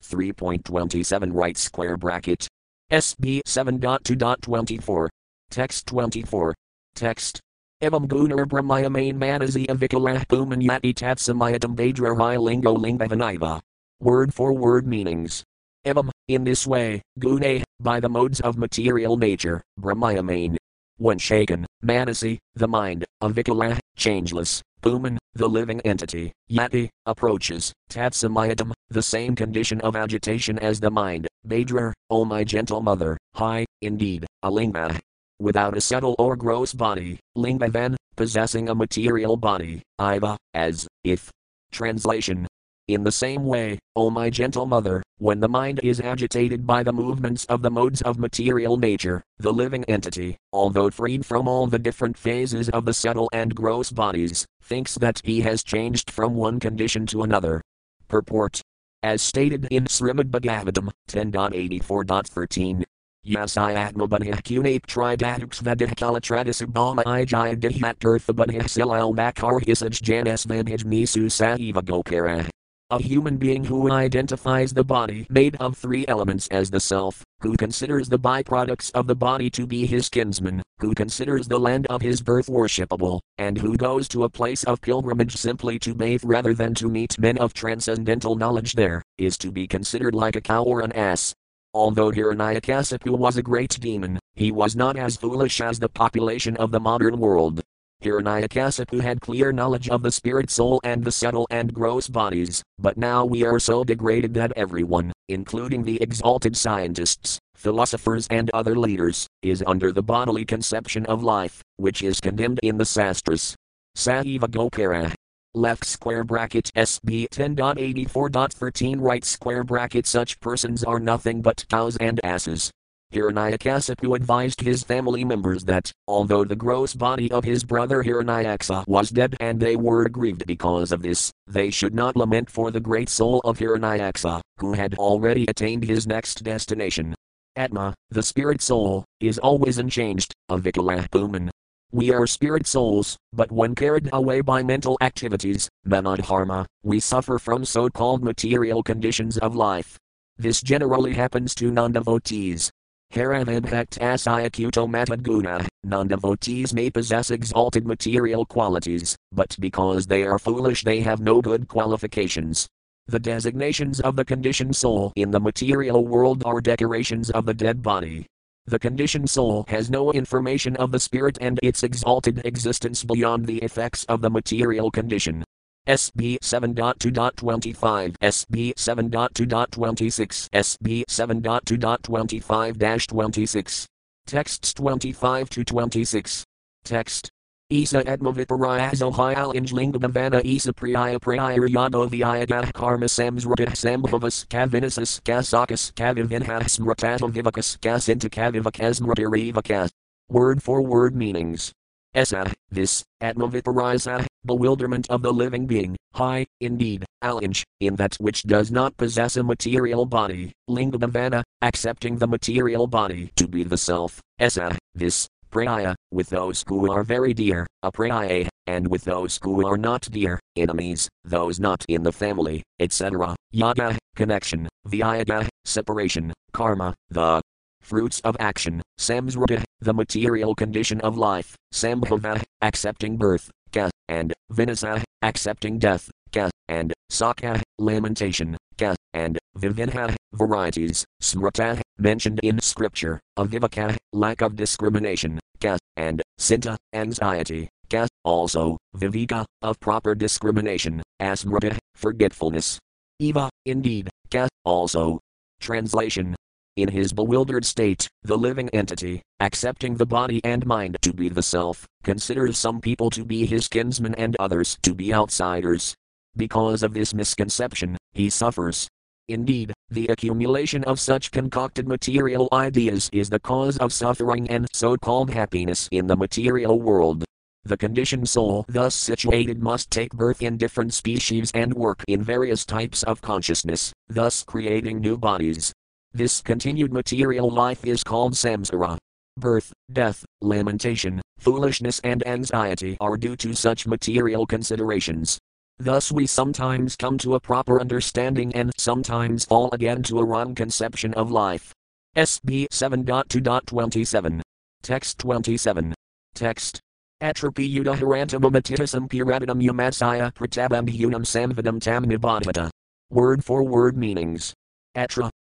Speaker 1: 3.27 right square bracket SB 7.2.24. Text 24. Text. Evam gunar brahmaya main manazi avikalah puman yati tatsamayadam vedra lingo lingavaniva. Word for word meanings. Evam, in this way, gune, by the modes of material nature, brahmaya main. When shaken, manasi, the mind, avikala, changeless, Puman, the living entity, Yati, approaches, Tatsamayadam, the same condition of agitation as the mind, Badrar, O my gentle mother, hi, indeed, a lingma. Without a subtle or gross body, lingma then, possessing a material body, iva, as, if. Translation in the same way, O my gentle mother, when the mind is agitated by the movements of the modes of material nature, the living entity, although freed from all the different phases of the subtle and gross bodies, thinks that he has changed from one condition to another. Purport. As stated in Srimad Bhagavatam 10.84.13, Yasai Atmabadhya Kunap Tridadux Vedih Kalatradisubama Ijaya Dihat Earthabadhya Silal Makar Hisaj Janas Vedhij Nisu Saiva Gopara a human being who identifies the body made of three elements as the self, who considers the byproducts of the body to be his kinsman, who considers the land of his birth worshipable, and who goes to a place of pilgrimage simply to bathe rather than to meet men of transcendental knowledge there, is to be considered like a cow or an ass. Although Hiranyakasipu was a great demon, he was not as foolish as the population of the modern world. Hiranyakasipu had clear knowledge of the spirit soul and the subtle and gross bodies, but now we are so degraded that everyone, including the exalted scientists, philosophers, and other leaders, is under the bodily conception of life, which is condemned in the Sastras. Saiva Gokara. Left square bracket SB 10.84.13 right square bracket Such persons are nothing but cows and asses. Hiranyakasipu advised his family members that, although the gross body of his brother Hiranyaksa was dead and they were grieved because of this, they should not lament for the great soul of Hiranyaksa, who had already attained his next destination. Atma, the spirit soul, is always unchanged, avikala puman. We are spirit souls, but when carried away by mental activities, manadharma, we suffer from so called material conditions of life. This generally happens to non devotees, Haravibhakt asayakuto matadguna, non-devotees may possess exalted material qualities, but because they are foolish they have no good qualifications. The designations of the conditioned soul in the material world are decorations of the dead body. The conditioned soul has no information of the spirit and its exalted existence beyond the effects of the material condition. SB 7.2.25, SB 7.2.26, SB 7.2.25-26. Texts 25 to 26. Text. Isa Edmaviparaya Zohyal Injlingabhavana Isa Priya Priya Yadoviyagah Karma Samsrutah Sambhavas Kavinasis Kasakas Kavivinhas Mratatavivakas Kasinta Kavivakasmratirivakas. Word for word meanings. Esa, this, Atmaviparisa, bewilderment of the living being, high, indeed, alinj, in that which does not possess a material body, lingabhavana, accepting the material body to be the self, esa, this, praya, with those who are very dear, apraya, and with those who are not dear, enemies, those not in the family, etc., yaga, connection, vyaga, separation, karma, the fruits of action, samsrata, the material condition of life, sambhava, accepting birth, ka, and vinasa, accepting death, ka, and sakha, lamentation, ka, and vivinha, varieties, smrata, mentioned in scripture, avivaka, lack of discrimination, ka, and sinta, anxiety, ka, also, viveka, of proper discrimination, asmrata, forgetfulness. Eva, indeed, ka, also. Translation in his bewildered state, the living entity, accepting the body and mind to be the self, considers some people to be his kinsmen and others to be outsiders. Because of this misconception, he suffers. Indeed, the accumulation of such concocted material ideas is the cause of suffering and so called happiness in the material world. The conditioned soul thus situated must take birth in different species and work in various types of consciousness, thus creating new bodies. This continued material life is called samsara. Birth, death, lamentation, foolishness, and anxiety are due to such material considerations. Thus, we sometimes come to a proper understanding and sometimes fall again to a wrong conception of life. SB 7.2.27. Text 27. Text. Atropi udaharantamamatitisam piradinam umasaya pratabambhunam samvidam tam nibadhata. Word for word meanings.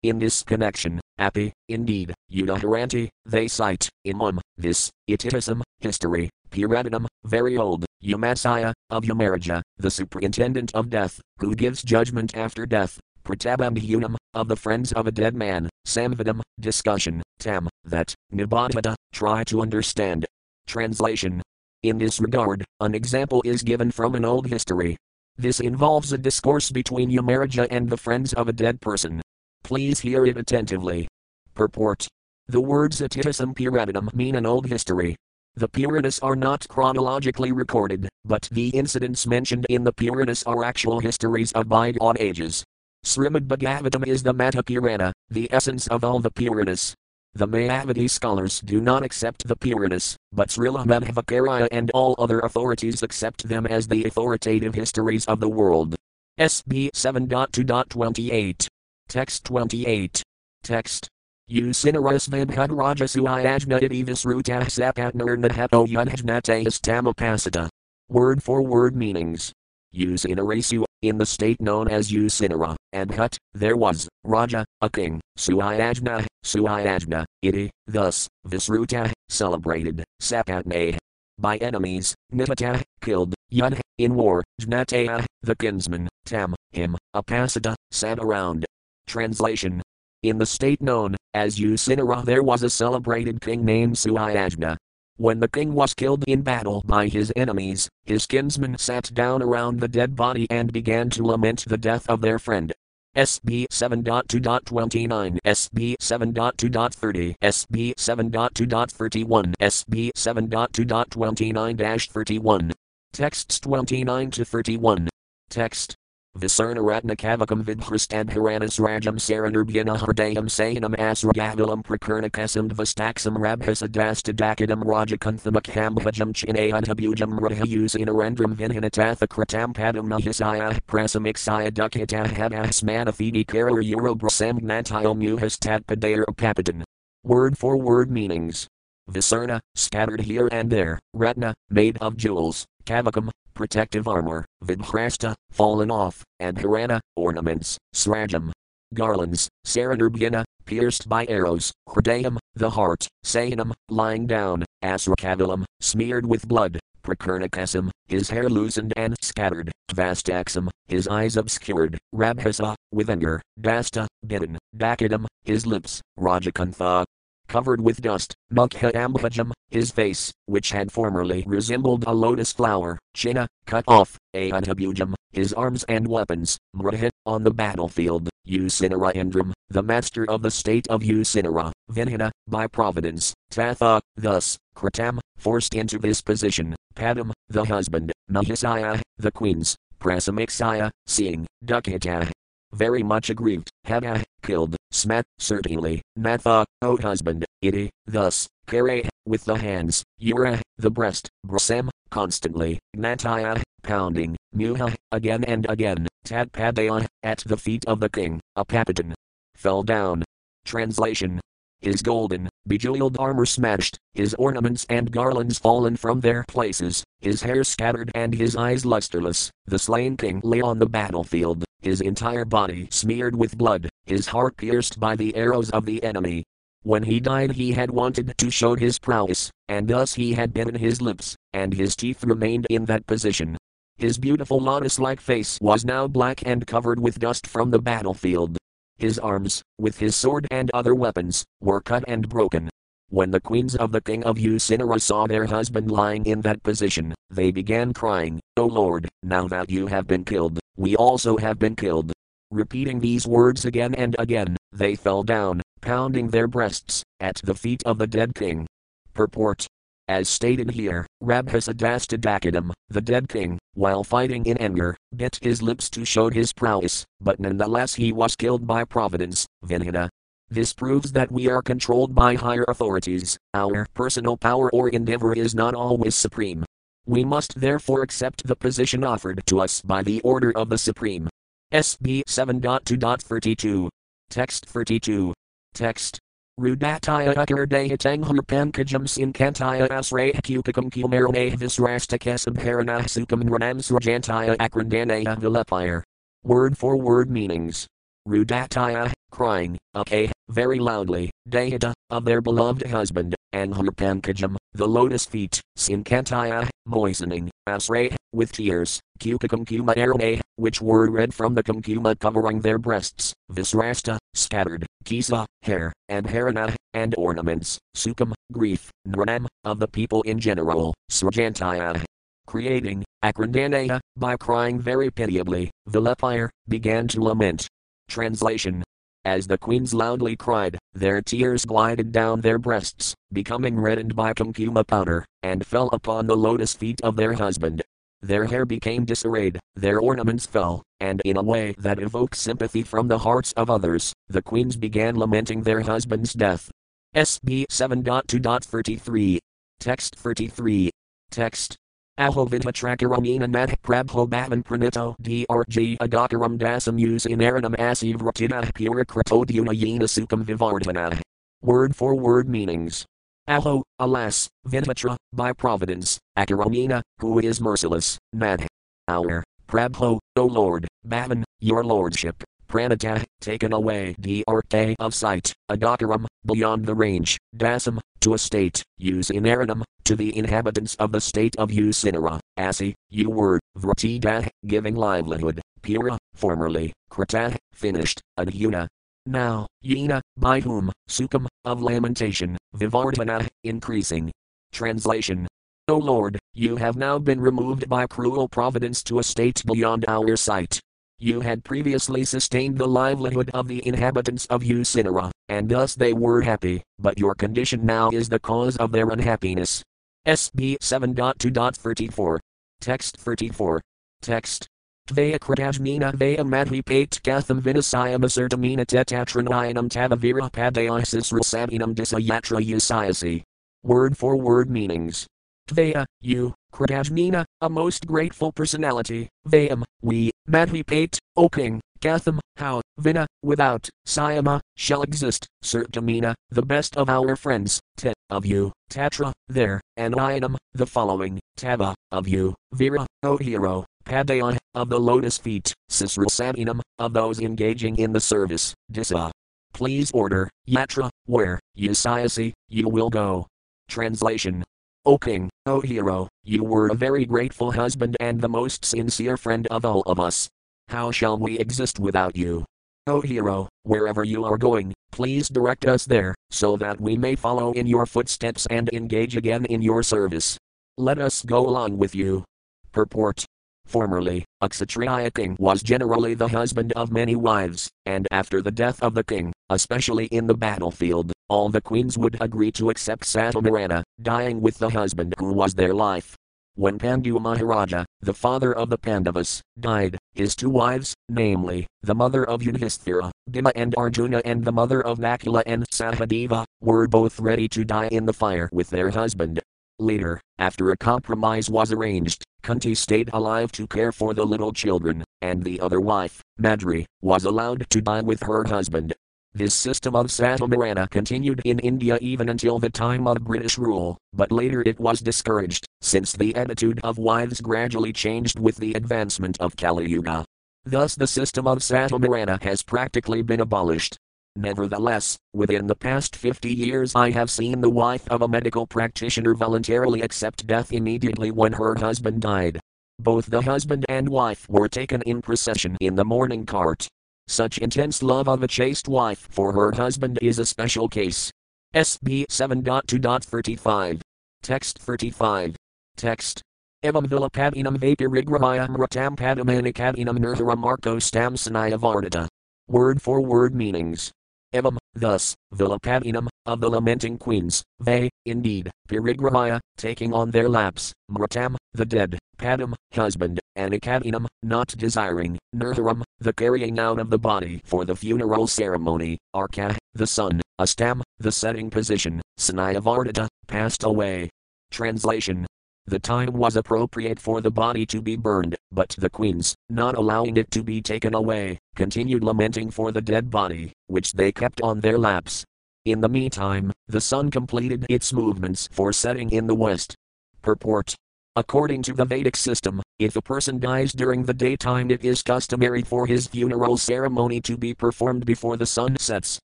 Speaker 1: In this connection, api, indeed, Udaharanti, they cite, in um, this, ititism, history, Puranam, very old, Yamasaya, of Yamaraja, the superintendent of death, who gives judgment after death, Pratabambhunam, of the friends of a dead man, Samvidam, discussion, tam, that, Nibadhata, try to understand. Translation. In this regard, an example is given from an old history. This involves a discourse between Yamaraja and the friends of a dead person. Please hear it attentively. Purport. The words Atitisum Puratanum mean an old history. The Puranas are not chronologically recorded, but the incidents mentioned in the Puranas are actual histories of bygone ages. Srimad Bhagavatam is the Maha-Purana, the essence of all the Puranas. The Mayavadi scholars do not accept the Puranas, but Srila Madhvacarya and all other authorities accept them as the authoritative histories of the world. SB 7.2.28 Text 28. Text. Usinarus Vibhudrajasuayajna Idivis Rutah Sapatnarnahapo Yudhajnateas Tamapasita. Word for word meanings. Usinarasu, in the state known as Usinara, and Hut, there was, Raja, a king, Suayajna, Suayajna, iti, thus, Visruta, ah, celebrated, Sapatne. By enemies, Nitata, ah, killed, Yud, in war, Jnatea, ah, the kinsman, Tam, him, Apasita, sat around, Translation In the state known as Usinara, there was a celebrated king named Suayajna. When the king was killed in battle by his enemies, his kinsmen sat down around the dead body and began to lament the death of their friend. SB 7.2.29, SB 7.2.30, SB 7.2.31, SB 7.2.29 31. Texts 29 to 31. Text Visarnaratna Kavakam Vidhristadharanas Rajam Saranurbhyana Hardayam Sayanam Asragavalam Prakarnakasam Dvastaksam Rabhasadastadakadam Rajakanthamakambhajam Chinayadhabujam Rahayusinarandram Vinhanatatha Kratam Padam Nahisaya Prasamixaya Dukhita Hadasmanathidi Karar Eurobrasam Gnatayam Muhastat Padayar Papadan. Word for word meanings. Visarna, scattered here and there, Ratna, made of jewels, Kavakam, protective armor, Vidhrasta, fallen off, and Harana, ornaments, Srajam, garlands, Saranurbhyana, pierced by arrows, Hridayam, the heart, Sayanam, lying down, Asrakavalam, smeared with blood, Prakarnakasam, his hair loosened and scattered, Tvastaksam, his eyes obscured, Rabhasa, with anger, Dasta, bitten, Dakadam, his lips, Rajakantha, covered with dust, Mukha Ambhajam, his face, which had formerly resembled a lotus flower, China, cut off, Ayadhabujam, his arms and weapons, Mrahit, on the battlefield, Usinarayandram, the master of the state of Usinara, Vinhana, by providence, Tatha, thus, Kratam, forced into this position, Padam, the husband, Mahisaya, the queens, Prasamixaya, seeing, Dukhita, very much aggrieved, Hada, uh, killed, Smat, certainly, Natha, O husband, iti, thus, Kare, with the hands, Ura, the breast, Brasem, constantly, Gnataya, pounding, Muha, again and again, Tatpadaya, at the feet of the king, Apapatan. Fell down. Translation. His golden, bejeweled armor smashed, his ornaments and garlands fallen from their places, his hair scattered and his eyes lusterless, the slain king lay on the battlefield, his entire body smeared with blood, his heart pierced by the arrows of the enemy. When he died, he had wanted to show his prowess, and thus he had bitten his lips, and his teeth remained in that position. His beautiful lotus like face was now black and covered with dust from the battlefield. His arms, with his sword and other weapons, were cut and broken. When the queens of the king of Usinara saw their husband lying in that position, they began crying, O Lord, now that you have been killed, we also have been killed. Repeating these words again and again, they fell down, pounding their breasts, at the feet of the dead king. Purport as stated here, Rabhasadastadakadam, the dead king, while fighting in anger, bit his lips to show his prowess, but nonetheless he was killed by providence, Vinaya. This proves that we are controlled by higher authorities, our personal power or endeavor is not always supreme. We must therefore accept the position offered to us by the order of the Supreme. SB 7.2.32. Text 32. Text Rudataya akardayatang pankajam sinkantaya asraya kupikam kumarane visrastakasam haranasukam ranam srajantaya akrandanaya vilepire. Word for word meanings. Rudataya, crying, okay, very loudly, Dayata, of their beloved husband, and Pankajam, the lotus feet, Sinkantaya, moistening, Asray, with tears, Kukakumkuma arane, which were read from the kumkuma covering their breasts, Visrasta, scattered, Kisa, hair, and Harana, and ornaments, Sukam, grief, Nranam, of the people in general, Srajantaya, creating, Akrandanaya, by crying very pitiably, Vilepire, began to lament. Translation as the queens loudly cried, their tears glided down their breasts, becoming reddened by kumkuma powder, and fell upon the lotus feet of their husband. Their hair became disarrayed, their ornaments fell, and in a way that evoked sympathy from the hearts of others, the queens began lamenting their husband's death. SB 7.2.33. Text 33. Text Ahovidhatrakaramina nath prabho bhavan pranito drg adakaram dasam use in aranam asiv ratina purikratodyuna yena sukam vivardhana. Word for word meanings. Aho, alas, Vinhatra, by providence, Akaramina, who is merciless, Nad. Our, Prabho, O Lord, Bhavan, your lordship, Pranata, taken away drk of sight, Adakaram, beyond the range, Dasam, to a state, Usinaranam, to the inhabitants of the state of Usinara, Asi, you word, Vratida, giving livelihood, Pura, formerly, Krata, finished, Adhuna. Now, Yena, by whom, Sukam, of lamentation, Vivardhana, increasing. Translation. O Lord, you have now been removed by cruel providence to a state beyond our sight, you had previously sustained the livelihood of the inhabitants of Usinara, and thus they were happy, but your condition now is the cause of their unhappiness. SB 7.2.34. Text 34. Text. Tvaya kratajnina vaya madhipate katham vinasayam asertamina tetatranayam tavavira padayasis rasavinam disayatra yasayasi. Word for word meanings. Tvaya, you, Kratajnina, a most grateful personality, Vayam, we, Madhipate, O king, Gatham, how, Vina, without, Sayama, shall exist, Sertamina, the best of our friends, Te, of you, Tatra, there, and Ayanam, the following, Tava, of you, Vira, O hero, Padayan, of the lotus feet, Sisrasavinam, of those engaging in the service, Disa. Please order, Yatra, where, Yasayasi, you will go. Translation O king, O oh, hero, you were a very grateful husband and the most sincere friend of all of us. How shall we exist without you? O hero, wherever you are going, please direct us there, so that we may follow in your footsteps and engage again in your service. Let us go along with you. Purport Formerly, a Kshatriya king was generally the husband of many wives, and after the death of the king, especially in the battlefield, all the queens would agree to accept Satamarana, dying with the husband who was their life. When Pandu Maharaja, the father of the Pandavas, died, his two wives, namely, the mother of Yudhisthira, Bhima and Arjuna and the mother of Nakula and Sahadeva, were both ready to die in the fire with their husband. Later, after a compromise was arranged, Kunti stayed alive to care for the little children, and the other wife, Madri, was allowed to die with her husband. This system of Satamarana continued in India even until the time of British rule, but later it was discouraged, since the attitude of wives gradually changed with the advancement of Kali Yuga. Thus the system of Satamarana has practically been abolished. Nevertheless, within the past 50 years I have seen the wife of a medical practitioner voluntarily accept death immediately when her husband died. Both the husband and wife were taken in procession in the mourning cart. Such intense love of a chaste wife for her husband is a special case. SB 7.2.35. Text 35. Text. Evam vilapadinam vapirigrahayam ratam padamanikadinam nirtharam marcos tam sanaya vardita. Word for word meanings. Evam, thus, the Vilapadinam, of the lamenting queens, they, indeed, Pirigrahaya, taking on their laps, Mratam, the dead, Padam, husband, Anikadinam, not desiring, Nurtharam, the carrying out of the body for the funeral ceremony, Arka, the sun, Astam, the setting position, Sanayavardita, passed away. Translation the time was appropriate for the body to be burned, but the queens, not allowing it to be taken away, continued lamenting for the dead body, which they kept on their laps. In the meantime, the sun completed its movements for setting in the west. Purport According to the Vedic system, if a person dies during the daytime, it is customary for his funeral ceremony to be performed before the sun sets,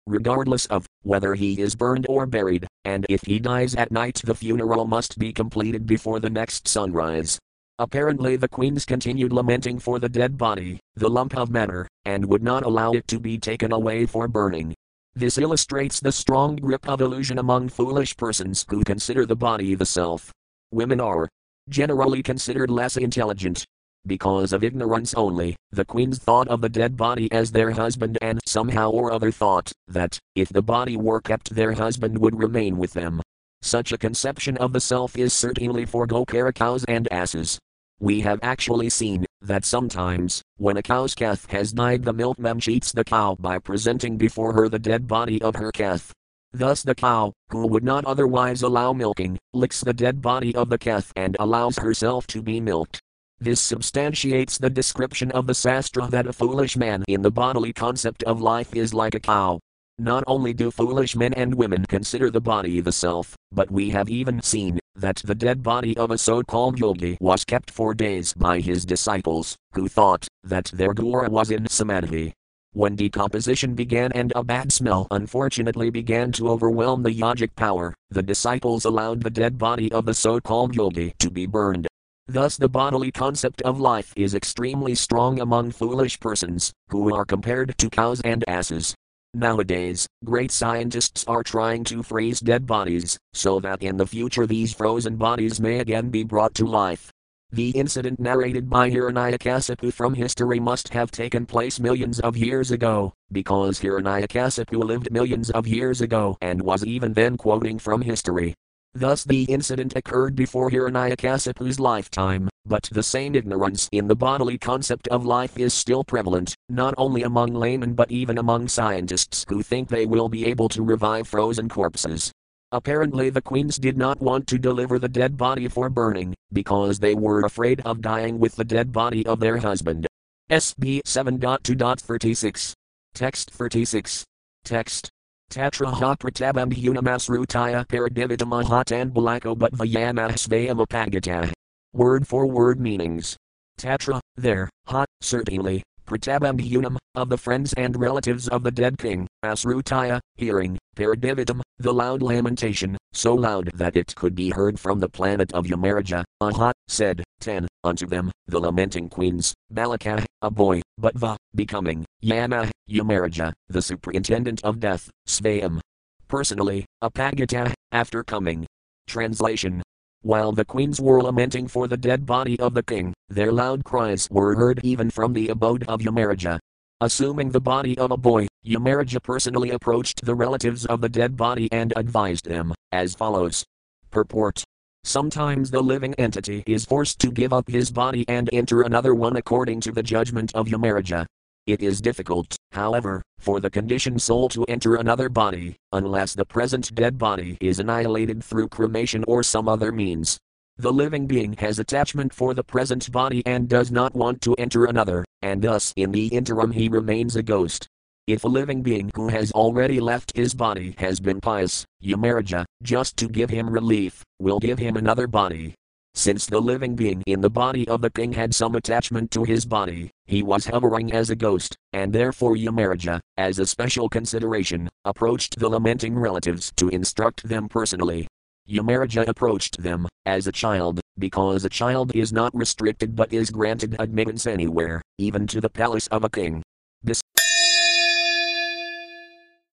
Speaker 1: regardless of whether he is burned or buried, and if he dies at night, the funeral must be completed before the next sunrise. Apparently, the queens continued lamenting for the dead body, the lump of matter, and would not allow it to be taken away for burning. This illustrates the strong grip of illusion among foolish persons who consider the body the self. Women are, generally considered less intelligent. Because of ignorance only, the queens thought of the dead body as their husband and somehow or other thought that, if the body were kept, their husband would remain with them. Such a conception of the self is certainly for Gokara cows and asses. We have actually seen that sometimes, when a cow's calf has died, the milkman cheats the cow by presenting before her the dead body of her calf, Thus the cow, who would not otherwise allow milking, licks the dead body of the calf and allows herself to be milked. This substantiates the description of the Sastra that a foolish man in the bodily concept of life is like a cow. Not only do foolish men and women consider the body the self, but we have even seen that the dead body of a so called yogi was kept for days by his disciples, who thought that their guru was in samadhi. When decomposition began and a bad smell unfortunately began to overwhelm the yogic power, the disciples allowed the dead body of the so called yogi to be burned. Thus, the bodily concept of life is extremely strong among foolish persons, who are compared to cows and asses. Nowadays, great scientists are trying to freeze dead bodies, so that in the future these frozen bodies may again be brought to life. The incident narrated by Hiranyakasipu from history must have taken place millions of years ago, because Hiranyakasipu lived millions of years ago and was even then quoting from history. Thus the incident occurred before Hiranyakasipu's lifetime, but the same ignorance in the bodily concept of life is still prevalent, not only among laymen but even among scientists who think they will be able to revive frozen corpses. Apparently, the queens did not want to deliver the dead body for burning, because they were afraid of dying with the dead body of their husband. SB 7.2.36. Text 36. Text. Tatra ha pratabam hunamasrutaya paradividamahatan balako but vayamahsvayamapagata. Word for word meanings. Tatra, there, hot, certainly, Pratabandhunam, of the friends and relatives of the dead king, Asrutaya, hearing, Paradivitam, the loud lamentation, so loud that it could be heard from the planet of Yamaraja, Aha, said, 10, unto them, the lamenting queens, Balaka, a boy, but Va, becoming, Yama, Yamaraja, the superintendent of death, Svayam. Personally, Apagata, after coming. Translation while the queens were lamenting for the dead body of the king, their loud cries were heard even from the abode of Yamaraja. Assuming the body of a boy, Yamaraja personally approached the relatives of the dead body and advised them, as follows. Purport. Sometimes the living entity is forced to give up his body and enter another one according to the judgment of Yamaraja. It is difficult, however, for the conditioned soul to enter another body, unless the present dead body is annihilated through cremation or some other means. The living being has attachment for the present body and does not want to enter another, and thus in the interim he remains a ghost. If a living being who has already left his body has been pious, Yamaraja, just to give him relief, will give him another body. Since the living being in the body of the king had some attachment to his body, he was hovering as a ghost, and therefore Yamaraja, as a special consideration, approached the lamenting relatives to instruct them personally. Yamaraja approached them, as a child, because a child is not restricted but is granted admittance anywhere, even to the palace of a king.